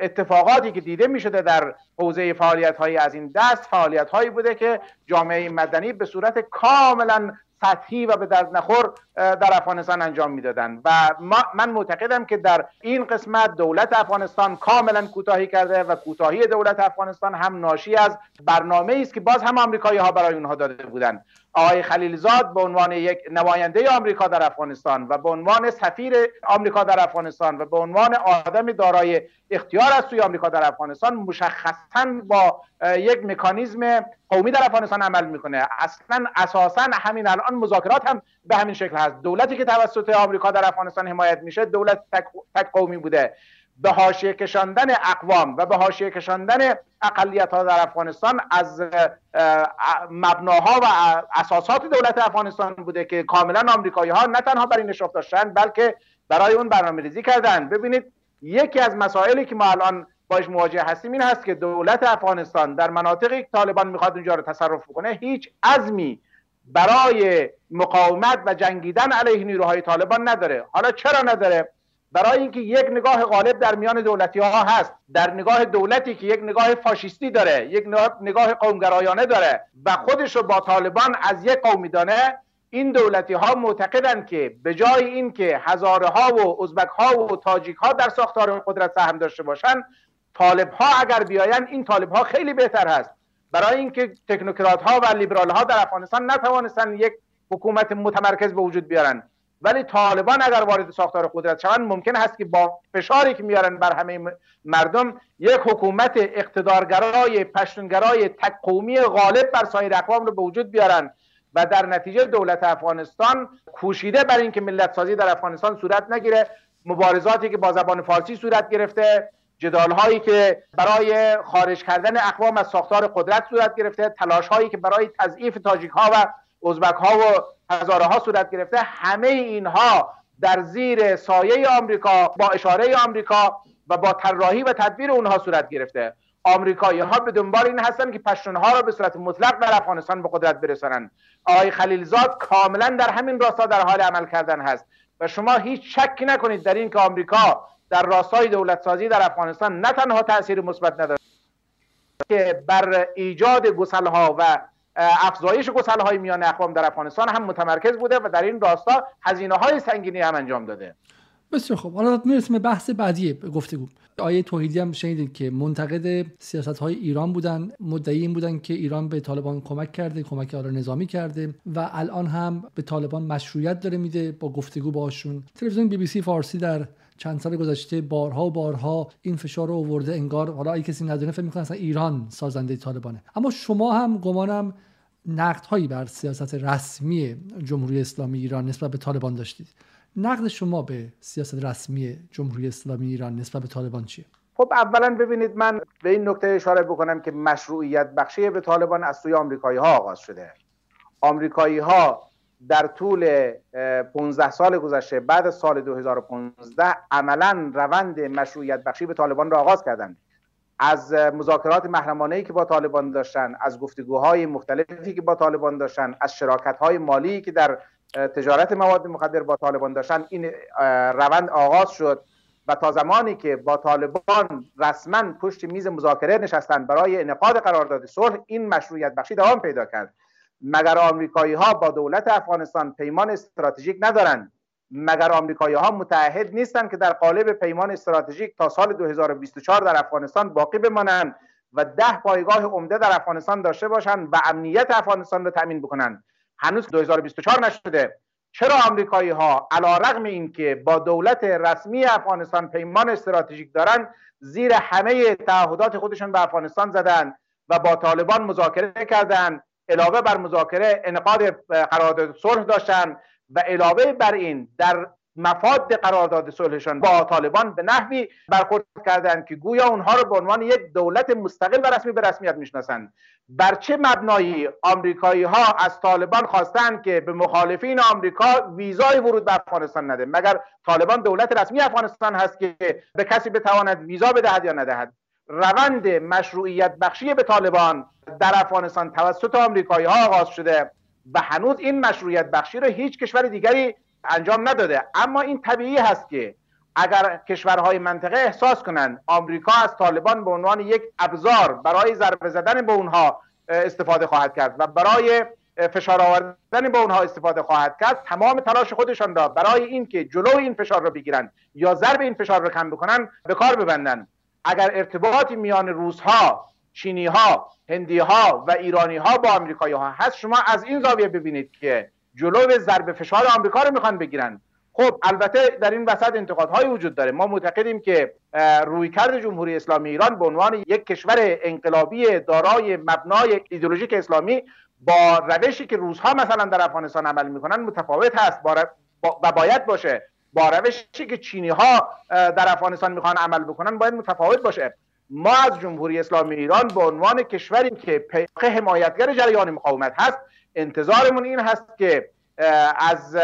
اتفاقاتی که دیده می شده در حوزه فعالیت های از این دست فعالیت هایی بوده که جامعه مدنی به صورت کاملا سطحی و به درد نخور در افغانستان انجام می‌دادن. و من معتقدم که در این قسمت دولت افغانستان کاملا کوتاهی کرده و کوتاهی دولت افغانستان هم ناشی از برنامه است که باز هم آمریکایی ها برای اونها داده بودند آقای خلیلزاد به عنوان یک نماینده آمریکا در افغانستان و به عنوان سفیر آمریکا در افغانستان و به عنوان آدم دارای اختیار از سوی آمریکا در افغانستان مشخصا با یک مکانیزم قومی در افغانستان عمل می‌کنه. اصلا اساسا همین الان مذاکرات هم به همین شکل هست. دولتی که توسط آمریکا در افغانستان حمایت میشه دولت تک, قومی بوده. به حاشیه کشاندن اقوام و به حاشیه کشاندن اقلیت ها در افغانستان از مبناها و اساسات دولت افغانستان بوده که کاملا آمریکایی ها نه تنها برای نشاف داشتن بلکه برای اون برنامه ریزی کردن. ببینید یکی از مسائلی که ما الان باش مواجه هستیم این هست که دولت افغانستان در مناطقی که طالبان می‌خواد اونجا رو تصرف کنه هیچ عزمی برای مقاومت و جنگیدن علیه نیروهای طالبان نداره. حالا چرا نداره؟ برای اینکه یک نگاه غالب در میان دولتی ها هست در نگاه دولتی که یک نگاه فاشیستی داره یک نگاه قومگرایانه داره و خودش رو با طالبان از یک قوم دانه این دولتی ها معتقدند که به جای اینکه هزاره ها و ازبک ها و تاجیک ها در ساختار قدرت سهم داشته باشند طالب ها اگر بیاین این طالب ها خیلی بهتر هست. برای اینکه تکنوکرات ها و لیبرال ها در افغانستان نتوانستن یک حکومت متمرکز به وجود بیارن ولی طالبان اگر وارد ساختار قدرت شوند ممکن هست که با فشاری که میارن بر همه مردم یک حکومت اقتدارگرای پشتونگرای تک قومی غالب بر سایر اقوام رو به وجود بیارن و در نتیجه دولت افغانستان کوشیده بر اینکه ملت سازی در افغانستان صورت نگیره مبارزاتی که با زبان فارسی صورت گرفته جدال هایی که برای خارج کردن اقوام از ساختار قدرت صورت گرفته تلاش هایی که برای تضعیف تاجیک ها و ازبک ها و هزاره ها صورت گرفته همه اینها در زیر سایه آمریکا با اشاره آمریکا و با طراحی و تدبیر اونها صورت گرفته. آمریکایی ها به دنبال این هستن که پشتون ها را به صورت مطلق در افغانستان به قدرت برسانند آقای خلیلزاد کاملا در همین راستا در حال عمل کردن هست و شما هیچ شکی نکنید در این که آمریکا در راستای دولت سازی در افغانستان نه تنها تاثیر مثبت نداره که بر ایجاد گسل ها و افزایش گسل های میان اقوام در افغانستان هم متمرکز بوده و در این راستا هزینه های سنگینی هم انجام داده. بسیار خوب. حالا می‌رسیم به بحث بعدی گفتگو. آیه توحیدی هم شنیدید که منتقد سیاست های ایران بودن مدعی این بودن که ایران به طالبان کمک کرده کمک آلا نظامی کرده و الان هم به طالبان مشروعیت داره میده با گفتگو باشون. تلویزیون بی بی سی فارسی در چند سال گذشته بارها و بارها این فشار رو آورده انگار حالا اگه کسی ندونه فکر می‌کنه اصلا ایران سازنده طالبانه. اما شما هم گمانم نقد هایی بر سیاست رسمی جمهوری اسلامی ایران نسبت به طالبان داشتید. نقد شما به سیاست رسمی جمهوری اسلامی ایران نسبت به طالبان چیه؟ خب اولا ببینید من به این نکته اشاره بکنم که مشروعیت بخشی به طالبان از سوی آمریکایی ها آغاز شده. آمریکایی ها در طول 15 سال گذشته بعد سال 2015 عملا روند مشروعیت بخشی به طالبان را آغاز کردند. از مذاکرات محرمانه ای که با طالبان داشتن از گفتگوهای مختلفی که با طالبان داشتن از شراکت های مالی که در تجارت مواد مخدر با طالبان داشتن این روند آغاز شد و تا زمانی که با طالبان رسما پشت میز مذاکره نشستن برای انعقاد قرارداد صلح این مشروعیت بخشی دوام پیدا کرد. مگر آمریکایی ها با دولت افغانستان پیمان استراتژیک ندارند؟ مگر آمریکایی ها متحد نیستند که در قالب پیمان استراتژیک تا سال 2024 در افغانستان باقی بمانند و ده پایگاه عمده در افغانستان داشته باشند و امنیت افغانستان را تامین بکنند؟ هنوز 2024 نشده. چرا آمریکایی ها علا اینکه با دولت رسمی افغانستان پیمان استراتژیک دارند زیر همه تعهدات خودشان به افغانستان زدند و با طالبان مذاکره کردند علاوه بر مذاکره انعقاد قرارداد صلح داشتند و علاوه بر این در مفاد قرارداد صلحشان با طالبان به نحوی برخورد کردند که گویا اونها رو به عنوان یک دولت مستقل و رسمی به رسمیت می‌شناسند. بر چه مبنایی آمریکایی ها از طالبان خواستند که به مخالفین آمریکا ویزای ورود به افغانستان نده مگر طالبان دولت رسمی افغانستان هست که به کسی بتواند ویزا بدهد یا ندهد؟ روند مشروعیت بخشی به طالبان در افغانستان توسط آمریکایی ها آغاز شده و هنوز این مشروعیت بخشی رو هیچ کشور دیگری انجام نداده. اما این طبیعی هست که اگر کشورهای منطقه احساس کنند آمریکا از طالبان به عنوان یک ابزار برای ضربه زدن به اونها استفاده خواهد کرد و برای فشار آوردن به اونها استفاده خواهد کرد تمام تلاش خودشان را برای اینکه جلو این فشار را بگیرند یا ضرب این فشار را کم بکنن به کار ببندند اگر ارتباطی میان روزها چینی ها هندی ها و ایرانی ها با آمریکایی ها هست شما از این زاویه ببینید که جلو ضرب فشار آمریکا رو می‌خوان بگیرن. خب البته در این وسط انتقادهایی وجود داره. ما معتقدیم که رویکرد جمهوری اسلامی ایران به عنوان یک کشور انقلابی دارای مبنای ایدولوژیک اسلامی با روشی که روزها مثلا در افغانستان عمل می‌کنن متفاوت هست و باید باشه. با روشی که چینی ها در افغانستان می‌خوان عمل بکنن باید متفاوت باشه. ما از جمهوری اسلامی ایران به عنوان کشوری که حمایتگر جریان مقاومت هست انتظارمون این هست که از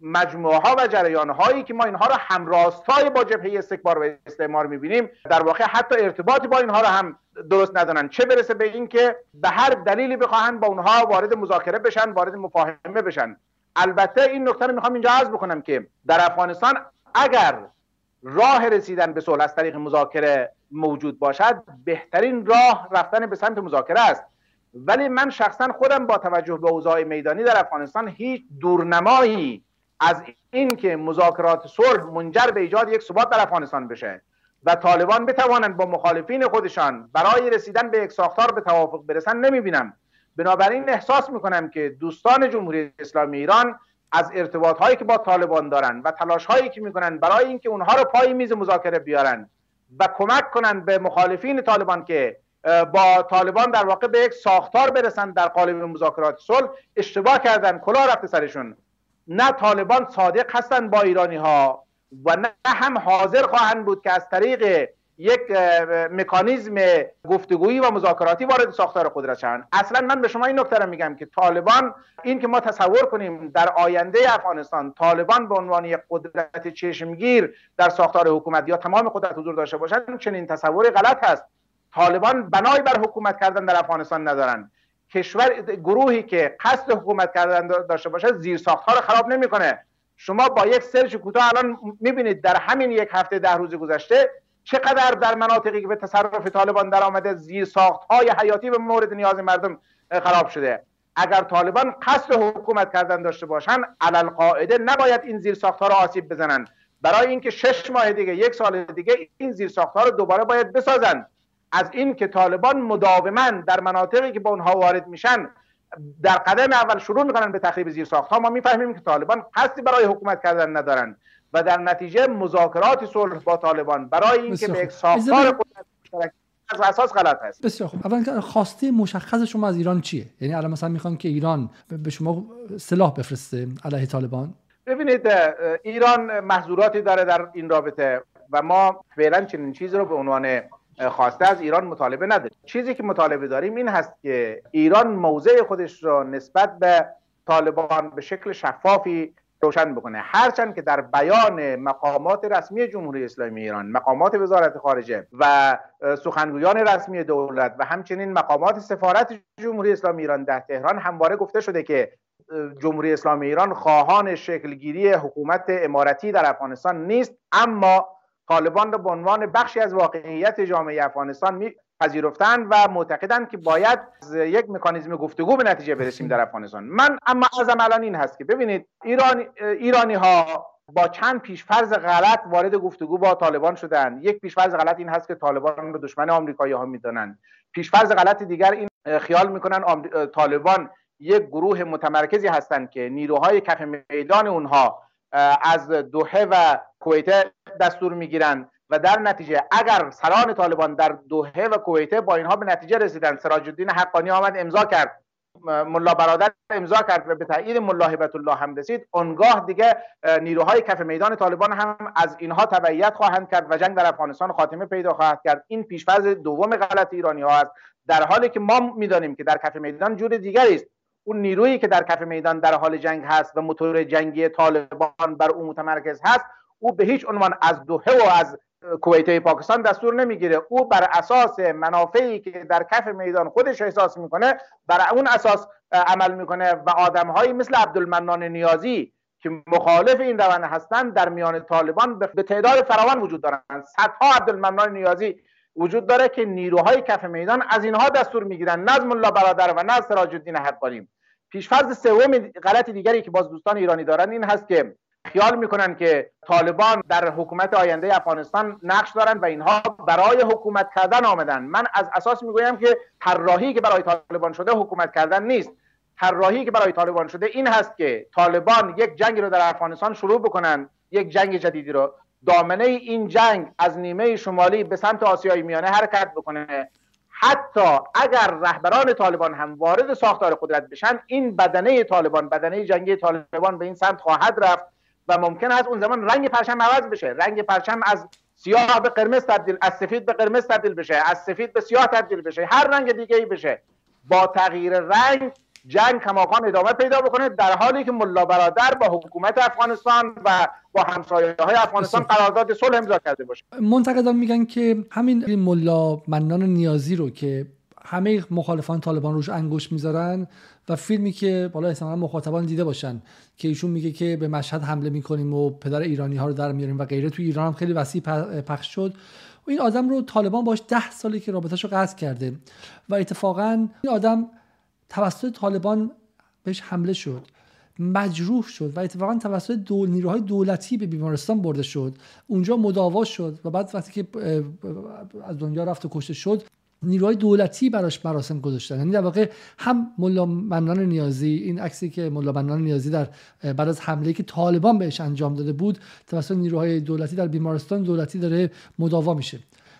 مجموعه ها و جریان هایی که ما اینها را همراستای با جبهه استکبار و استعمار می‌بینیم در واقع حتی ارتباطی با اینها را هم درست ندانند چه برسه به اینکه به هر دلیلی بخواهند با اونها وارد مذاکره بشن وارد مفاهمه بشن. البته این نکته رو می‌خوام اینجا عرض بکنم که در افغانستان اگر راه رسیدن به صلح از طریق مذاکره موجود باشد بهترین راه رفتن به سمت مذاکره است. ولی من شخصا خودم با توجه به اوضاع میدانی در افغانستان هیچ دورنمایی از این که مذاکرات صلح منجر به ایجاد یک ثبات در افغانستان بشه و طالبان بتوانند با مخالفین خودشان برای رسیدن به یک ساختار به توافق برسن نمی‌بینم. بنابراین احساس می‌کنم که دوستان جمهوری اسلامی ایران از ارتباط هایی که با طالبان دارن و تلاش هایی که می‌کنن برای اینکه اونها رو پای میز مذاکره بیارن و کمک کنند به مخالفین طالبان که با طالبان در واقع به یک ساختار برسند در قالب مذاکرات صلح اشتباه کردن کلا رفته سرشون. نه طالبان صادق هستند با ایرانی ها و نه هم حاضر خواهند بود که از طریق یک مکانیزم گفتگویی و مذاکراتی وارد ساختار قدرت شوند. اصلا من به شما این نکته رو میگم که طالبان این که ما تصور کنیم در آینده افغانستان طالبان به عنوان یک قدرت چشمگیر در ساختار حکومت یا تمام قدرت حضور داشته باشند چنین تصوری غلط هست طالبان بنای بر حکومت کردن در افغانستان ندارن کشور گروهی که قصد حکومت کردن داشته باشه زیر ساختها رو خراب نمی‌کنه. شما با یک سرچ کوتاه الان می‌بینید در همین یک هفته ده روز گذشته چقدر در مناطقی که به تصرف طالبان در آمده زیر ساخت های حیاتی به مورد نیاز مردم خراب شده. اگر طالبان قصد حکومت کردن داشته باشن علل قاعده نباید این زیر ساخت ها رو آسیب بزنن. برای اینکه شش ماه دیگه یک سال دیگه این زیر ساخت ها رو دوباره باید بسازن. از این که طالبان مداوما در مناطقی که به اونها وارد میشن در قدم اول شروع می‌کنن به تخریب زیر ساخت ها ما می‌فهمیم که طالبان قصدی برای حکومت کردن ندارن. و در نتیجه مذاکرات صلح با طالبان برای اینکه به یک ساختار از اساس غلط هست بسیار خوب. اول خواسته مشخص شما از ایران چیه؟ یعنی الان مثلا می‌خوان که ایران به شما سلاح بفرسته علیه طالبان. ببینید ایران محظوراتی داره در این رابطه و ما فعلا چنین چیزی رو به عنوان خواسته از ایران مطالبه نداریم. چیزی که مطالبه داریم این هست که ایران موضع خودش را نسبت به طالبان به شکل شفافی روشن بکنه. هرچند که در بیان مقامات رسمی جمهوری اسلامی ایران مقامات وزارت خارجه و سخنگویان رسمی دولت و همچنین مقامات سفارت جمهوری اسلامی ایران در تهران همواره گفته شده که جمهوری اسلامی ایران خواهان شکلگیری حکومت امارتی در افغانستان نیست اما طالبان را به عنوان بخشی از واقعیت جامعه افغانستان پذیرفتن و معتقدند که باید از یک مکانیزم گفتگو به نتیجه برسیم در افغانستان. من اما از الان این هست که ببینید ایرانی, ایرانی ها با چند پیشفرض غلط وارد گفتگو با طالبان شدن. یک پیشفرض غلط این هست که طالبان رو دشمن آمریکایی ها می‌دانند پیشفرض غلط دیگر این خیال می‌کنن طالبان یک گروه متمرکزی هستند که نیروهای کف میدان اونها از دوحه و کویت دستور می‌گیرند و در نتیجه اگر سران طالبان در دوحه و کویته با اینها به نتیجه رسیدن سراج الدین حقانی آمد امضا کرد. ملا برادر امضا کرد و به تایید ملا هبت الله هم رسید. اونگاه دیگه نیروهای کف میدان طالبان هم از اینها تبعیت خواهند کرد و جنگ در افغانستان خاتمه پیدا خواهد کرد. این پیشفرض دوم غلط ایرانی ها است. در حالی که ما می‌دانیم که در کف میدان جور دیگری است. اون نیرویی که در کف میدان در حال جنگ هست و موتور جنگی طالبان بر او متمرکز هست او به هیچ عنوان از دوحه و از کویته پاکستان دستور نمی‌گیره. او بر اساس منافعی که در کف میدان خودش احساس می‌کنه بر اون اساس عمل می‌کنه و آدمهایی مثل عبدالمنان نیازی که مخالف این روند هستند در میان طالبان به تعداد فراوان وجود دارند. صدها عبدالمنان نیازی وجود داره که نیروهای کف میدان از اینها دستور می‌گیرن. نظم الله برادر و نه سراج الدین حقانی. پیشفرض سوم غلط دیگری که باز دوستان ایرانی دارن این هست که خیال می‌کنن که طالبان در حکومت آینده افغانستان نقش دارن و اینها برای حکومت کردن آمدن. من از اساس می‌گویم که طراحی که برای طالبان شده حکومت کردن نیست. طراحی که برای طالبان شده این هست که طالبان یک جنگ رو در افغانستان شروع بکنن یک جنگ جدیدی رو. دامنه این جنگ از نیمه شمالی به سمت آسیای میانه حرکت بکنه. حتی اگر رهبران طالبان هم وارد ساختار قدرت بشن این بدنه طالبان بدنه جنگی طالبان به این سمت خواهد رفت. و ممکن است اون زمان رنگ پرچم عوض بشه. رنگ پرچم از سیاه به قرمز تبدیل از سفید به قرمز تبدیل بشه از سفید به سیاه تبدیل بشه. هر رنگ دیگه ای بشه. با تغییر رنگ جنگ کماکان ادامه پیدا بکنه در حالی که ملا برادر با حکومت افغانستان و با همسایه های افغانستان قرارداد صلح امضا کرده باشه. منتقدان میگن که همین ملا منان نیازی رو که همه مخالفان طالبان روش انگوش می‌ذارن و فیلمی که بالا احتمالا مخاطبان دیده باشن که ایشون میگه که به مشهد حمله می‌کنیم و پدر ایرانی ها رو در میاریم و غیره. تو ایران هم خیلی وسیع پخش شد. و این آدم رو طالبان باش ده سالی که رابطهش رو قطع کرده. و اتفاقا این آدم توسط طالبان بهش حمله شد. مجروح شد و اتفاقا توسط دول نیروهای دولتی به بیمارستان برده شد. اونجا مداوا شد و بعد وقتی که از دنیا رفت و کشته شد نیروهای دولتی براش مراسم گذاشتن. یعنی در واقع هم ملا منان نیازی این عکسی که ملا منان نیازی در بعد از حمله که طالبان بهش انجام داده بود توسط نیروهای دولتی در بیمارستان دولتی داره مداوا میشه.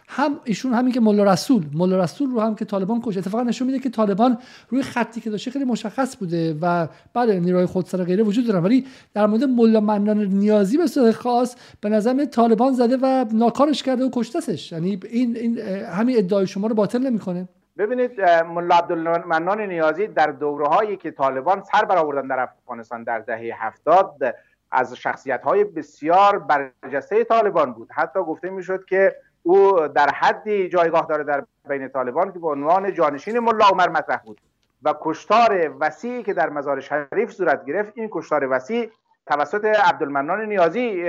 هم ایشون همین که مولا رسول مولا رسول رو هم که طالبان کش اتفاقا نشون میده که طالبان روی خطی که داشته خیلی مشخص بوده و بعد نیروهای خودسر غیره وجود دارن. ولی در مورد مولا منان نیازی به صورت خاص به نظر طالبان زده و ناکارش کرده و کشتسش یعنی این, این همین ادعای شما رو باطل نمی‌کنه. ببینید ملا عبدالمنان نیازی در دوره هایی که طالبان سر برآوردن در افغانستان در دهه هفتاد از شخصیت های بسیار برجسته طالبان بود. حتی گفته می‌شد که او در حدی جایگاه داره در بین طالبان که به عنوان جانشین ملا عمر مطرح بود. و کشتار وسیعی که در مزار شریف صورت گرفت این کشتار وسیع توسط عبدالمنان نیازی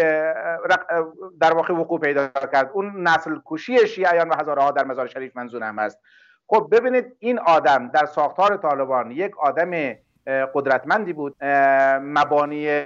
در واقع وقوع پیدا کرد. اون نسل کشی شیعیان و هزاره ها در مزار شریف منظور هم است خب ببینید این آدم در ساختار طالبان یک آدم قدرتمندی بود. مبانی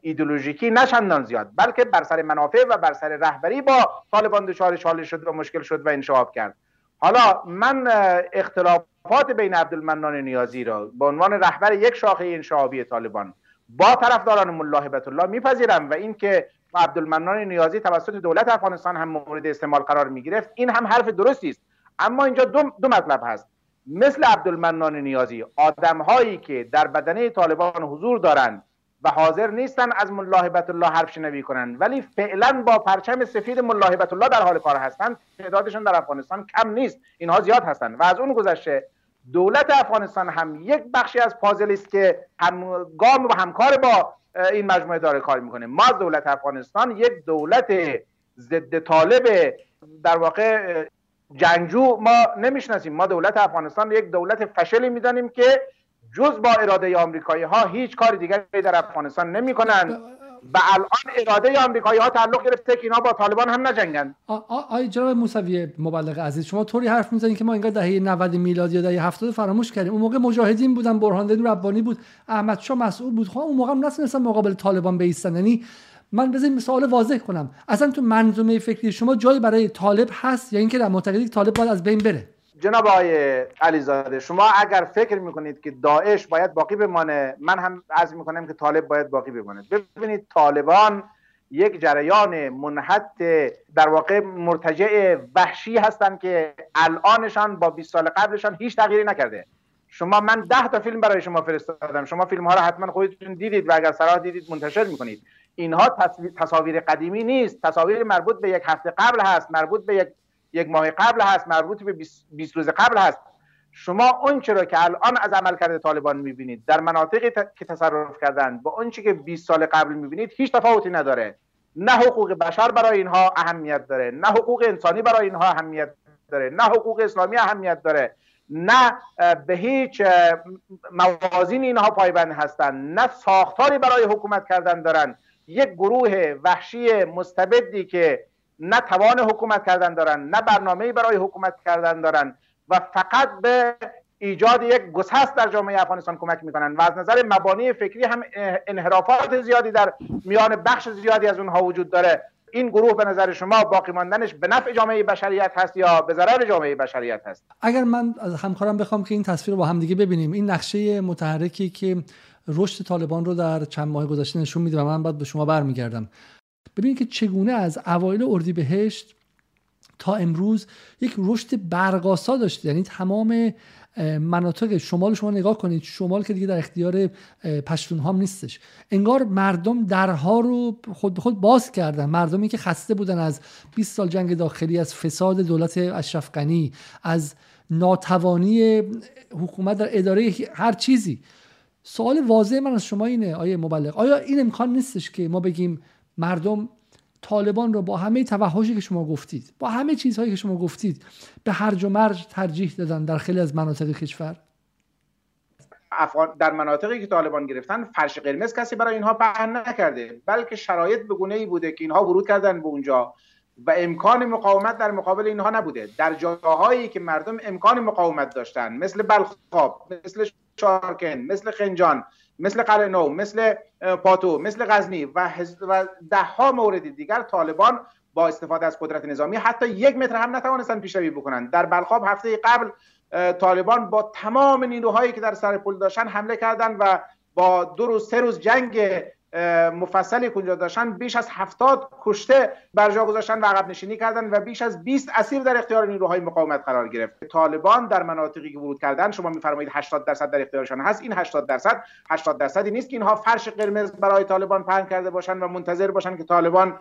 ایدولوژیکی نشندان زیاد بلکه بر سر منافع و بر سر رهبری با طالبان دچار چاله شد و مشکل شد و انشعاب کرد. حالا من اختلافات بین عبدالمنان نیازی را به عنوان رهبر یک شاخه انشعابی طالبان با طرفداران ملا هبت الله میپذیرم و اینکه عبدالمنان نیازی توسط دولت افغانستان هم مورد استعمال قرار می‌گرفت این هم حرف درستی است. اما اینجا دو, دو مطلب هست. مثل عبدالمنان نیازی آدم هایی که در بدنه طالبان حضور دارند و حاضر نیستن از ملاحبت الله حرف شنوی کنند ولی فعلا با پرچم سفید ملاحبت الله در حال کار هستند. تعدادشون در افغانستان کم نیست اینها زیاد هستند و از اون گذشته دولت افغانستان هم یک بخشی از پازل است که هم گام و همکار با این مجموعه داره کار می‌کنه. ما دولت افغانستان یک دولت ضد طالب در واقع جنگجو ما نمی‌شناسیم. ما دولت افغانستان یک دولت فشلی می‌دانیم که جز با اراده آمریکایی ها هیچ کار دیگری در افغانستان نمی‌کنن. و الان اراده آمریکایی ها تعلق گرفته که اینا با طالبان هم نجنگن. آی جناب موسوی مبلغ عزیز شما طوری حرف می‌زنید که ما انگار دهه 90 میلادی یا دهه 70 فراموش کردیم. اون موقع مجاهدین بودن برهان ربانی بود. احمد شاه مسعود بود. خب اون موقع هم نتونستن مقابل طالبان بیستن. یعنی من بذارید سوال واضح کنم. اصلا تو منظومه فکری شما جایی برای طالب هست یا اینکه در معتقدی طالب باید از بین بره؟ جناب آقای علیزاده شما اگر فکر می‌کنید که داعش باید باقی بمانه من هم عرض می‌کنم که طالب باید باقی بمانه. ببینید طالبان یک جریان منحط در واقع مرتجع وحشی هستند که الانشان با 20 سال قبلشان هیچ تغییری نکرده. شما من ده تا فیلم برای شما فرستادم. شما فیلم ها رو حتما خودتون دیدید و اگر سرا دیدید منتشر می‌کنید. اینها تصاویر قدیمی نیست. تصاویر مربوط به یک هفته قبل هست مربوط به یک یک ماه قبل هست مربوط به 20 روز قبل هست. شما اون چرا که الان از عملکرد طالبان می‌بینید در مناطقی که تصرف کردن با اون که 20 سال قبل می‌بینید هیچ تفاوتی نداره. نه حقوق بشر برای اینها اهمیت داره نه حقوق انسانی برای اینها اهمیت داره نه حقوق اسلامی اهمیت داره نه به هیچ موازین اینها پایبند هستند نه ساختاری برای حکومت کردن دارن. یک گروه وحشی مستبدی که نه توان حکومت کردن دارن نه برنامه برای حکومت کردن دارن و فقط به ایجاد یک گسست در جامعه افغانستان کمک می‌کنن و از نظر مبانی فکری هم انحرافات زیادی در میان بخش زیادی از اونها وجود داره. این گروه به نظر شما باقی ماندنش به نفع جامعه بشریت هست یا به ضرر جامعه بشریت هست؟ اگر من از همکارم بخوام که این تصویر رو با هم دیگه ببینیم این نقشه متحرکی که رشد طالبان رو در چند ماه گذشته نشون میده و من بعد به شما برمیگردم. ببینید که چگونه از اوایل اردیبهشت تا امروز یک رشد برقاسا داشته یعنی تمام مناطق شمال شما نگاه کنید شمال که دیگه در اختیار پشتون هم نیستش. انگار مردم درها رو خود به خود باز کردن. مردمی که خسته بودن از 20 سال جنگ داخلی از فساد دولت اشرف غنی از ناتوانی حکومت در اداره هر چیزی. سوال واضح من از شما اینه آیه مبلغ. آیا این امکان نیستش که ما بگیم مردم طالبان رو با همه توحشی که شما گفتید با همه چیزهایی که شما گفتید به هرج و مرج ترجیح دادن در خیلی از مناطق کشور؟ در مناطقی که طالبان گرفتن فرش قرمز کسی برای اینها پهن نکرده بلکه شرایط به گونه ای بوده که اینها ورود کردن به اونجا و امکان مقاومت در مقابل اینها نبوده. در جاهایی که مردم امکان مقاومت داشتن مثل بلخاب مثل شارکن مثل خنجان مثل قلعه نو مثل پاتو مثل غزنی و, و ده ها مورد دیگر طالبان با استفاده از قدرت نظامی حتی یک متر هم نتوانستن پیشروی بکنن در بلخاب هفته قبل طالبان با تمام نیروهایی که در سر پل داشتن حمله کردند و با دو روز سه روز جنگ مفصلی کنجا داشتن بیش از هفتاد کشته بر جا گذاشتن و عقب نشینی کردن و بیش از 20 اسیر در اختیار نیروهای مقاومت قرار گرفت. طالبان در مناطقی که ورود کردن شما میفرمایید 80 درصد در اختیارشان هست این 80 درصد 80 درصدی نیست که اینها فرش قرمز برای طالبان پهن کرده باشن و منتظر باشن که طالبان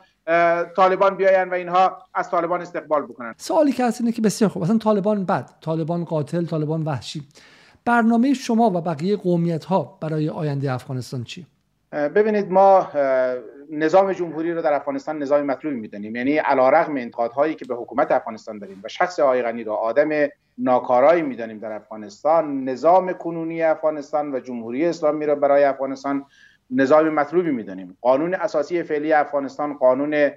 طالبان بیاین و اینها از طالبان استقبال بکنن. سوالی که هست اینه که بسیار خوب. اصلا طالبان بد طالبان قاتل طالبان وحشی. برنامه شما و بقیه قومیت ها برای آینده افغانستان چی؟ ببینید ما نظام جمهوری رو در افغانستان نظام مطلوبی می‌دانیم. یعنی علیرغم انتقادهایی که به حکومت افغانستان داریم و شخص آقای غنی را آدم ناکارایی می‌دانیم در افغانستان نظام کنونی افغانستان و جمهوری اسلامی را برای افغانستان نظام مطلوبی می‌دانیم. قانون اساسی فعلی افغانستان قانون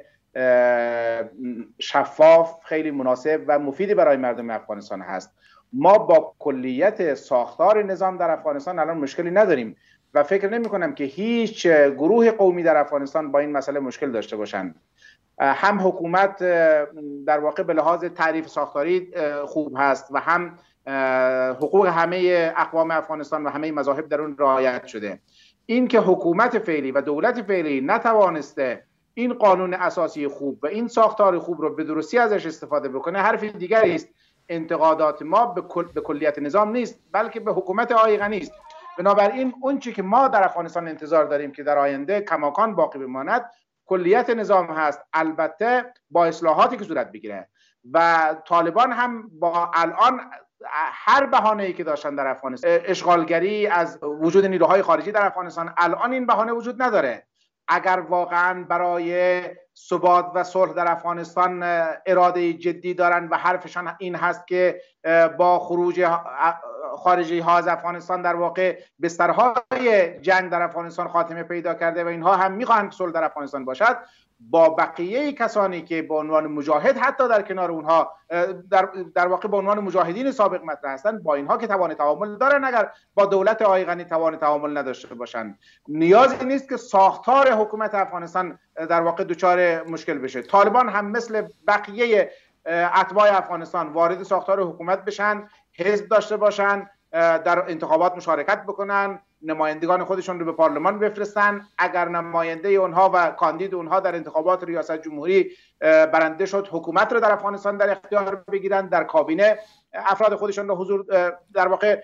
شفاف خیلی مناسب و مفیدی برای مردم افغانستان هست. ما با کلیت ساختار نظام در افغانستان الان مشکلی نداریم. و فکر نمی کنم که هیچ گروه قومی در افغانستان با این مسئله مشکل داشته باشند. هم حکومت در واقع به لحاظ تعریف ساختاری خوب هست و هم حقوق همه اقوام افغانستان و همه مذاهب در اون رعایت شده. این که حکومت فعلی و دولت فعلی نتوانسته این قانون اساسی خوب و این ساختار خوب رو به درستی ازش استفاده بکنه حرف دیگری است. انتقادات ما به, به کلیت نظام نیست بلکه به حکومت آقای غنی است بنابراین اون چی که ما در افغانستان انتظار داریم که در آینده کماکان باقی بماند کلیت نظام هست. البته با اصلاحاتی که صورت بگیره. و طالبان هم با الان هر بهانه ای که داشتن در افغانستان اشغالگری از وجود نیروهای خارجی در افغانستان الان این بهانه وجود نداره. اگر واقعا برای ثبات و صلح در افغانستان اراده جدی دارن و حرفشان این هست که با خروج خارجی ها از افغانستان در واقع بسترهای جنگ در افغانستان خاتمه پیدا کرده و اینها هم می‌خواهند صلح در افغانستان باشد. با بقیه کسانی که به عنوان مجاهد حتی در کنار اونها در, در واقع به عنوان مجاهدین سابق مطرح هستند با اینها که توان تعامل دارن اگر با دولت آقای غنی توان تعامل نداشته باشند. نیازی نیست که ساختار حکومت افغانستان در واقع دچار مشکل بشه. طالبان هم مثل بقیه اتباع افغانستان وارد ساختار حکومت بشن. حزب داشته باشن در انتخابات مشارکت بکنن. نمایندگان خودشون رو به پارلمان بفرستن. اگر نماینده اونها و کاندید اونها در انتخابات ریاست جمهوری برنده شد حکومت رو در افغانستان در اختیار بگیرن در کابینه افراد خودشون رو حضور در واقع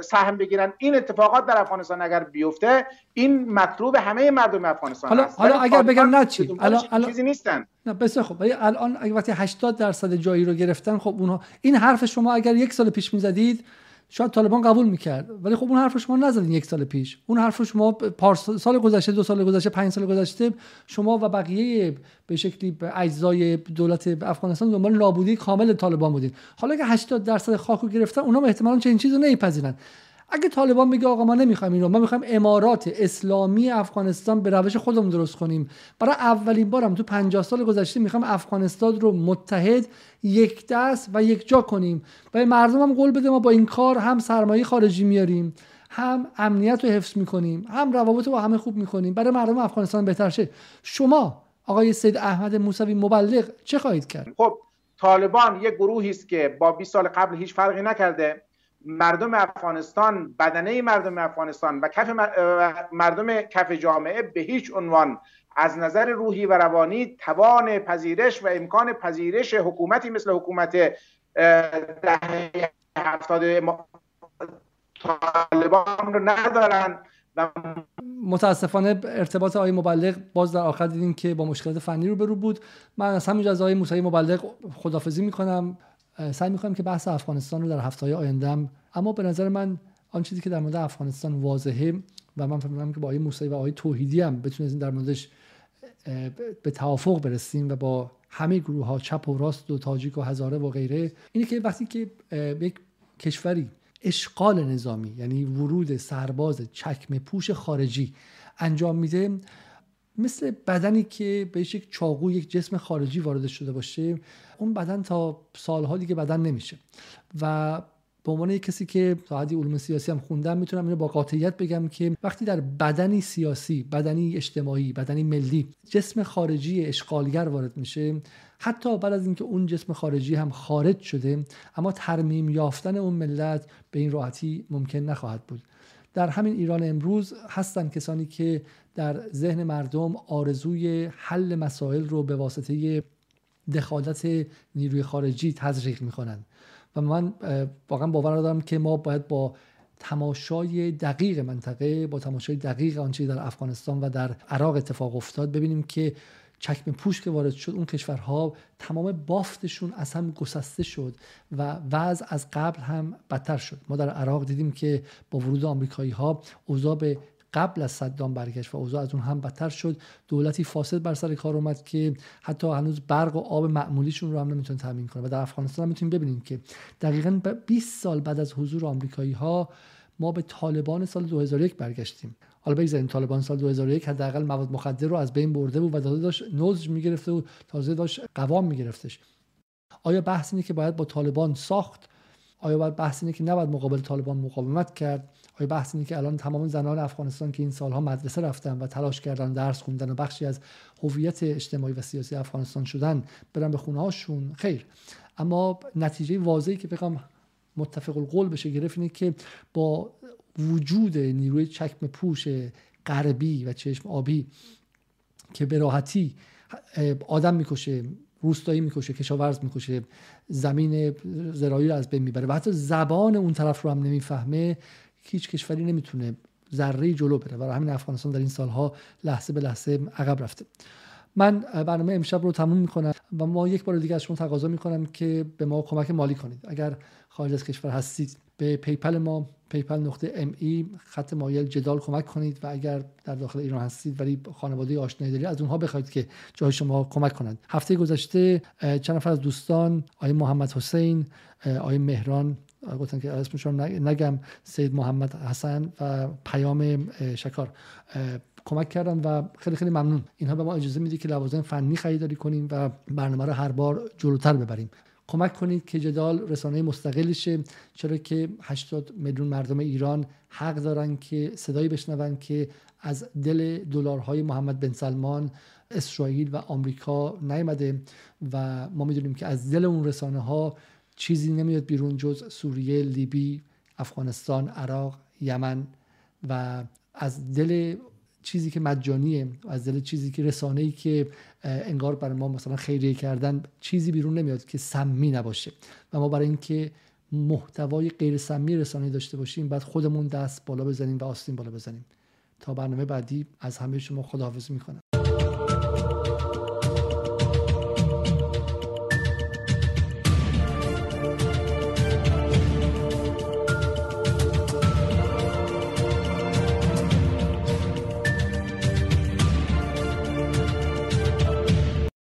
سهم بگیرن. این اتفاقات در افغانستان اگر بیفته این مطلوب همه مردم افغانستان حالا هست حالا اگر بگم نه چی؟ الان چیزی نیستن. نه بسیار خب الان اگه وقتی 80 درصد جایی رو گرفتن خب اونها این حرف شما اگر یک سال پیش می‌زدید شاید طالبان قبول می‌کرد. ولی خب اون حرف شما نزدین یک سال پیش. اون حرف شما سال گذشته دو سال گذشته پنج سال گذشته شما و بقیه به شکلی اجزای دولت افغانستان دنبال نابودی کامل طالبان بودین. حالا که 80 درصد خاک رو گرفتن اونا احتمالاً چنین چیزی نمیپذیرن. اگه طالبان میگه آقا ما نمی‌خوایم این رو ما می‌خوایم امارات اسلامی افغانستان به روش خودمون درست کنیم. برای اولین بارم تو 50 سال گذشته می‌خوایم افغانستان رو متحد یک دست و یک جا کنیم. و مردم هم قول بده ما با این کار هم سرمایه خارجی میاریم هم امنیت رو حفظ می‌کنیم هم روابط رو با همه خوب می‌کنیم. برای مردم افغانستان بهتر شه. شما آقای سید احمد موسوی مبلغ چه خواهید کرد؟ خب طالبان یک گروهی است که با 20 سال قبل هیچ فرقی نکرده. مردم افغانستان بدنه مردم افغانستان و کف مردم کف جامعه به هیچ عنوان از نظر روحی و روانی توان پذیرش و امکان پذیرش حکومتی مثل حکومت دهه هفتاد طالبان رو ندارن و متاسفانه ارتباط آقای مبلغ باز در آخر دیدیم که با مشکلات فنی رو برو بود. من از همینجا از آقای موسوی مبلغ خدافزی می‌کنم. سعی می‌کنم که بحث افغانستان رو در هفته های آیندهم اما به نظر من آن چیزی که در مورد افغانستان واضحه و من فهمیدم که با آقای موسوی و آقای توحیدی هم بتونیم در موردش به توافق برسیم و با همه گروه ها چپ و راست و تاجیک و هزاره و غیره اینه که وقتی که یک کشوری اشغال نظامی یعنی ورود سرباز چکمه پوش خارجی انجام میده مثل بدنی که بهش یک چاقو یک جسم خارجی وارد شده باشه اون بدن تا سالها دیگه بدن نمیشه. و به عنوان یک کسی که حدی علوم سیاسی هم خوندم می‌تونم اینو با قاطعیت بگم که وقتی در بدنی سیاسی بدنی اجتماعی بدنی ملی جسم خارجی اشغالگر وارد میشه حتی بعد از اینکه اون جسم خارجی هم خارج شده اما ترمیم یافتن اون ملت به این راحتی ممکن نخواهد بود. در همین ایران امروز هستن کسانی که در ذهن مردم آرزوی حل مسائل رو به واسطه دخالت نیروی خارجی تزریق می‌کنن و من واقعا باور دارم که ما باید با تماشای دقیق منطقه با تماشای دقیق آنچه در افغانستان و در عراق اتفاق افتاد ببینیم که چکم پوش که وارد شد اون کشورها تمام بافتشون از هم گسسته شد و وضع از قبل هم بدتر شد. ما در عراق دیدیم که با ورود آمریکایی ها اوضاع به قبل از صدام برگشت و اوضاع از اون هم بدتر شد. دولتی فاسد بر سر کار اومد که حتی هنوز برق و آب معمولیشون رو هم نمی‌تونه تامین کنه. و در افغانستان هم می‌تونیم ببینیم که دقیقا 20 سال بعد از حضور آمریکایی ها ما به طالبان سال 2001 برگشتیم. حالا بگذاریم طالبان سال 2001 حداقل مواد مخدر رو از بین برده بود و تازه داشت نوز می‌گرفته و تازه داشت قوام میگرفتش. آیا بحث اینه که باید با طالبان ساخت؟ آیا باید بحث اینه که نباید مقابل طالبان مقاومت کرد؟ آیا بحث اینه که الان تمام زنان افغانستان که این سالها مدرسه رفتن و تلاش کردن درس خوندن و بخشی از هویت اجتماعی و سیاسی افغانستان شدن برن به خونه هاشون خیر. اما نتیجه واضحی که بگم متفق القول بشه گرفت اینه که با وجود نیروی چکم پوش غربی و چشم آبی که به راحتی آدم می‌کشه روستایی می‌کشه کشاورز می‌کشه زمین زراعی رو از بین می‌بره و حتی زبان اون طرف رو هم نمی‌فهمه هیچ کشوری نمی‌تونه ذره جلو بره برای همین افغانستان در این سالها لحظه به لحظه عقب رفته. من برنامه امشب رو تموم می‌کنم و ما یک بار دیگه از شما تقاضا می‌کنم که به ما کمک مالی کنید. اگر خارج از کشور هستید به PayPal ما PayPal نقطه ME خط مایل جدال کمک کنید و اگر در داخل ایران هستید ولی خانواده آشنایی دارید از اونها بخواید که جای شما کمک کنند. هفته گذشته چند نفر از دوستان آقای محمد حسین آقای مهران گفتن که اسمشون نگم سید محمد حسن و پیام شکار کمک کردم و خیلی خیلی ممنون. اینها به ما اجازه میده که لوازم فنی خریداری کنیم و برنامه رو هر بار جلوتر ببریم. کمک کنید که جدال رسانه مستقلی شه چرا که 80 میلیون مردم ایران حق دارن که صدایی بشنون که از دل دلارهای محمد بن سلمان اسرائیل و آمریکا نیامده و ما می‌دونیم که از دل اون رسانه ها چیزی نمیاد بیرون جز سوریه، لیبی، افغانستان، عراق، یمن و از دل چیزی که مجانیه از دل چیزی که رسانه ای که انگار برای ما مثلا خیریه کردن چیزی بیرون نمیاد که سمی نباشه. و ما برای اینکه محتوای غیر سمی رسانه داشته باشیم بعد خودمون دست بالا بزنیم و آستین بالا بزنیم. تا برنامه بعدی از همه شما خداحافظی می‌کنم.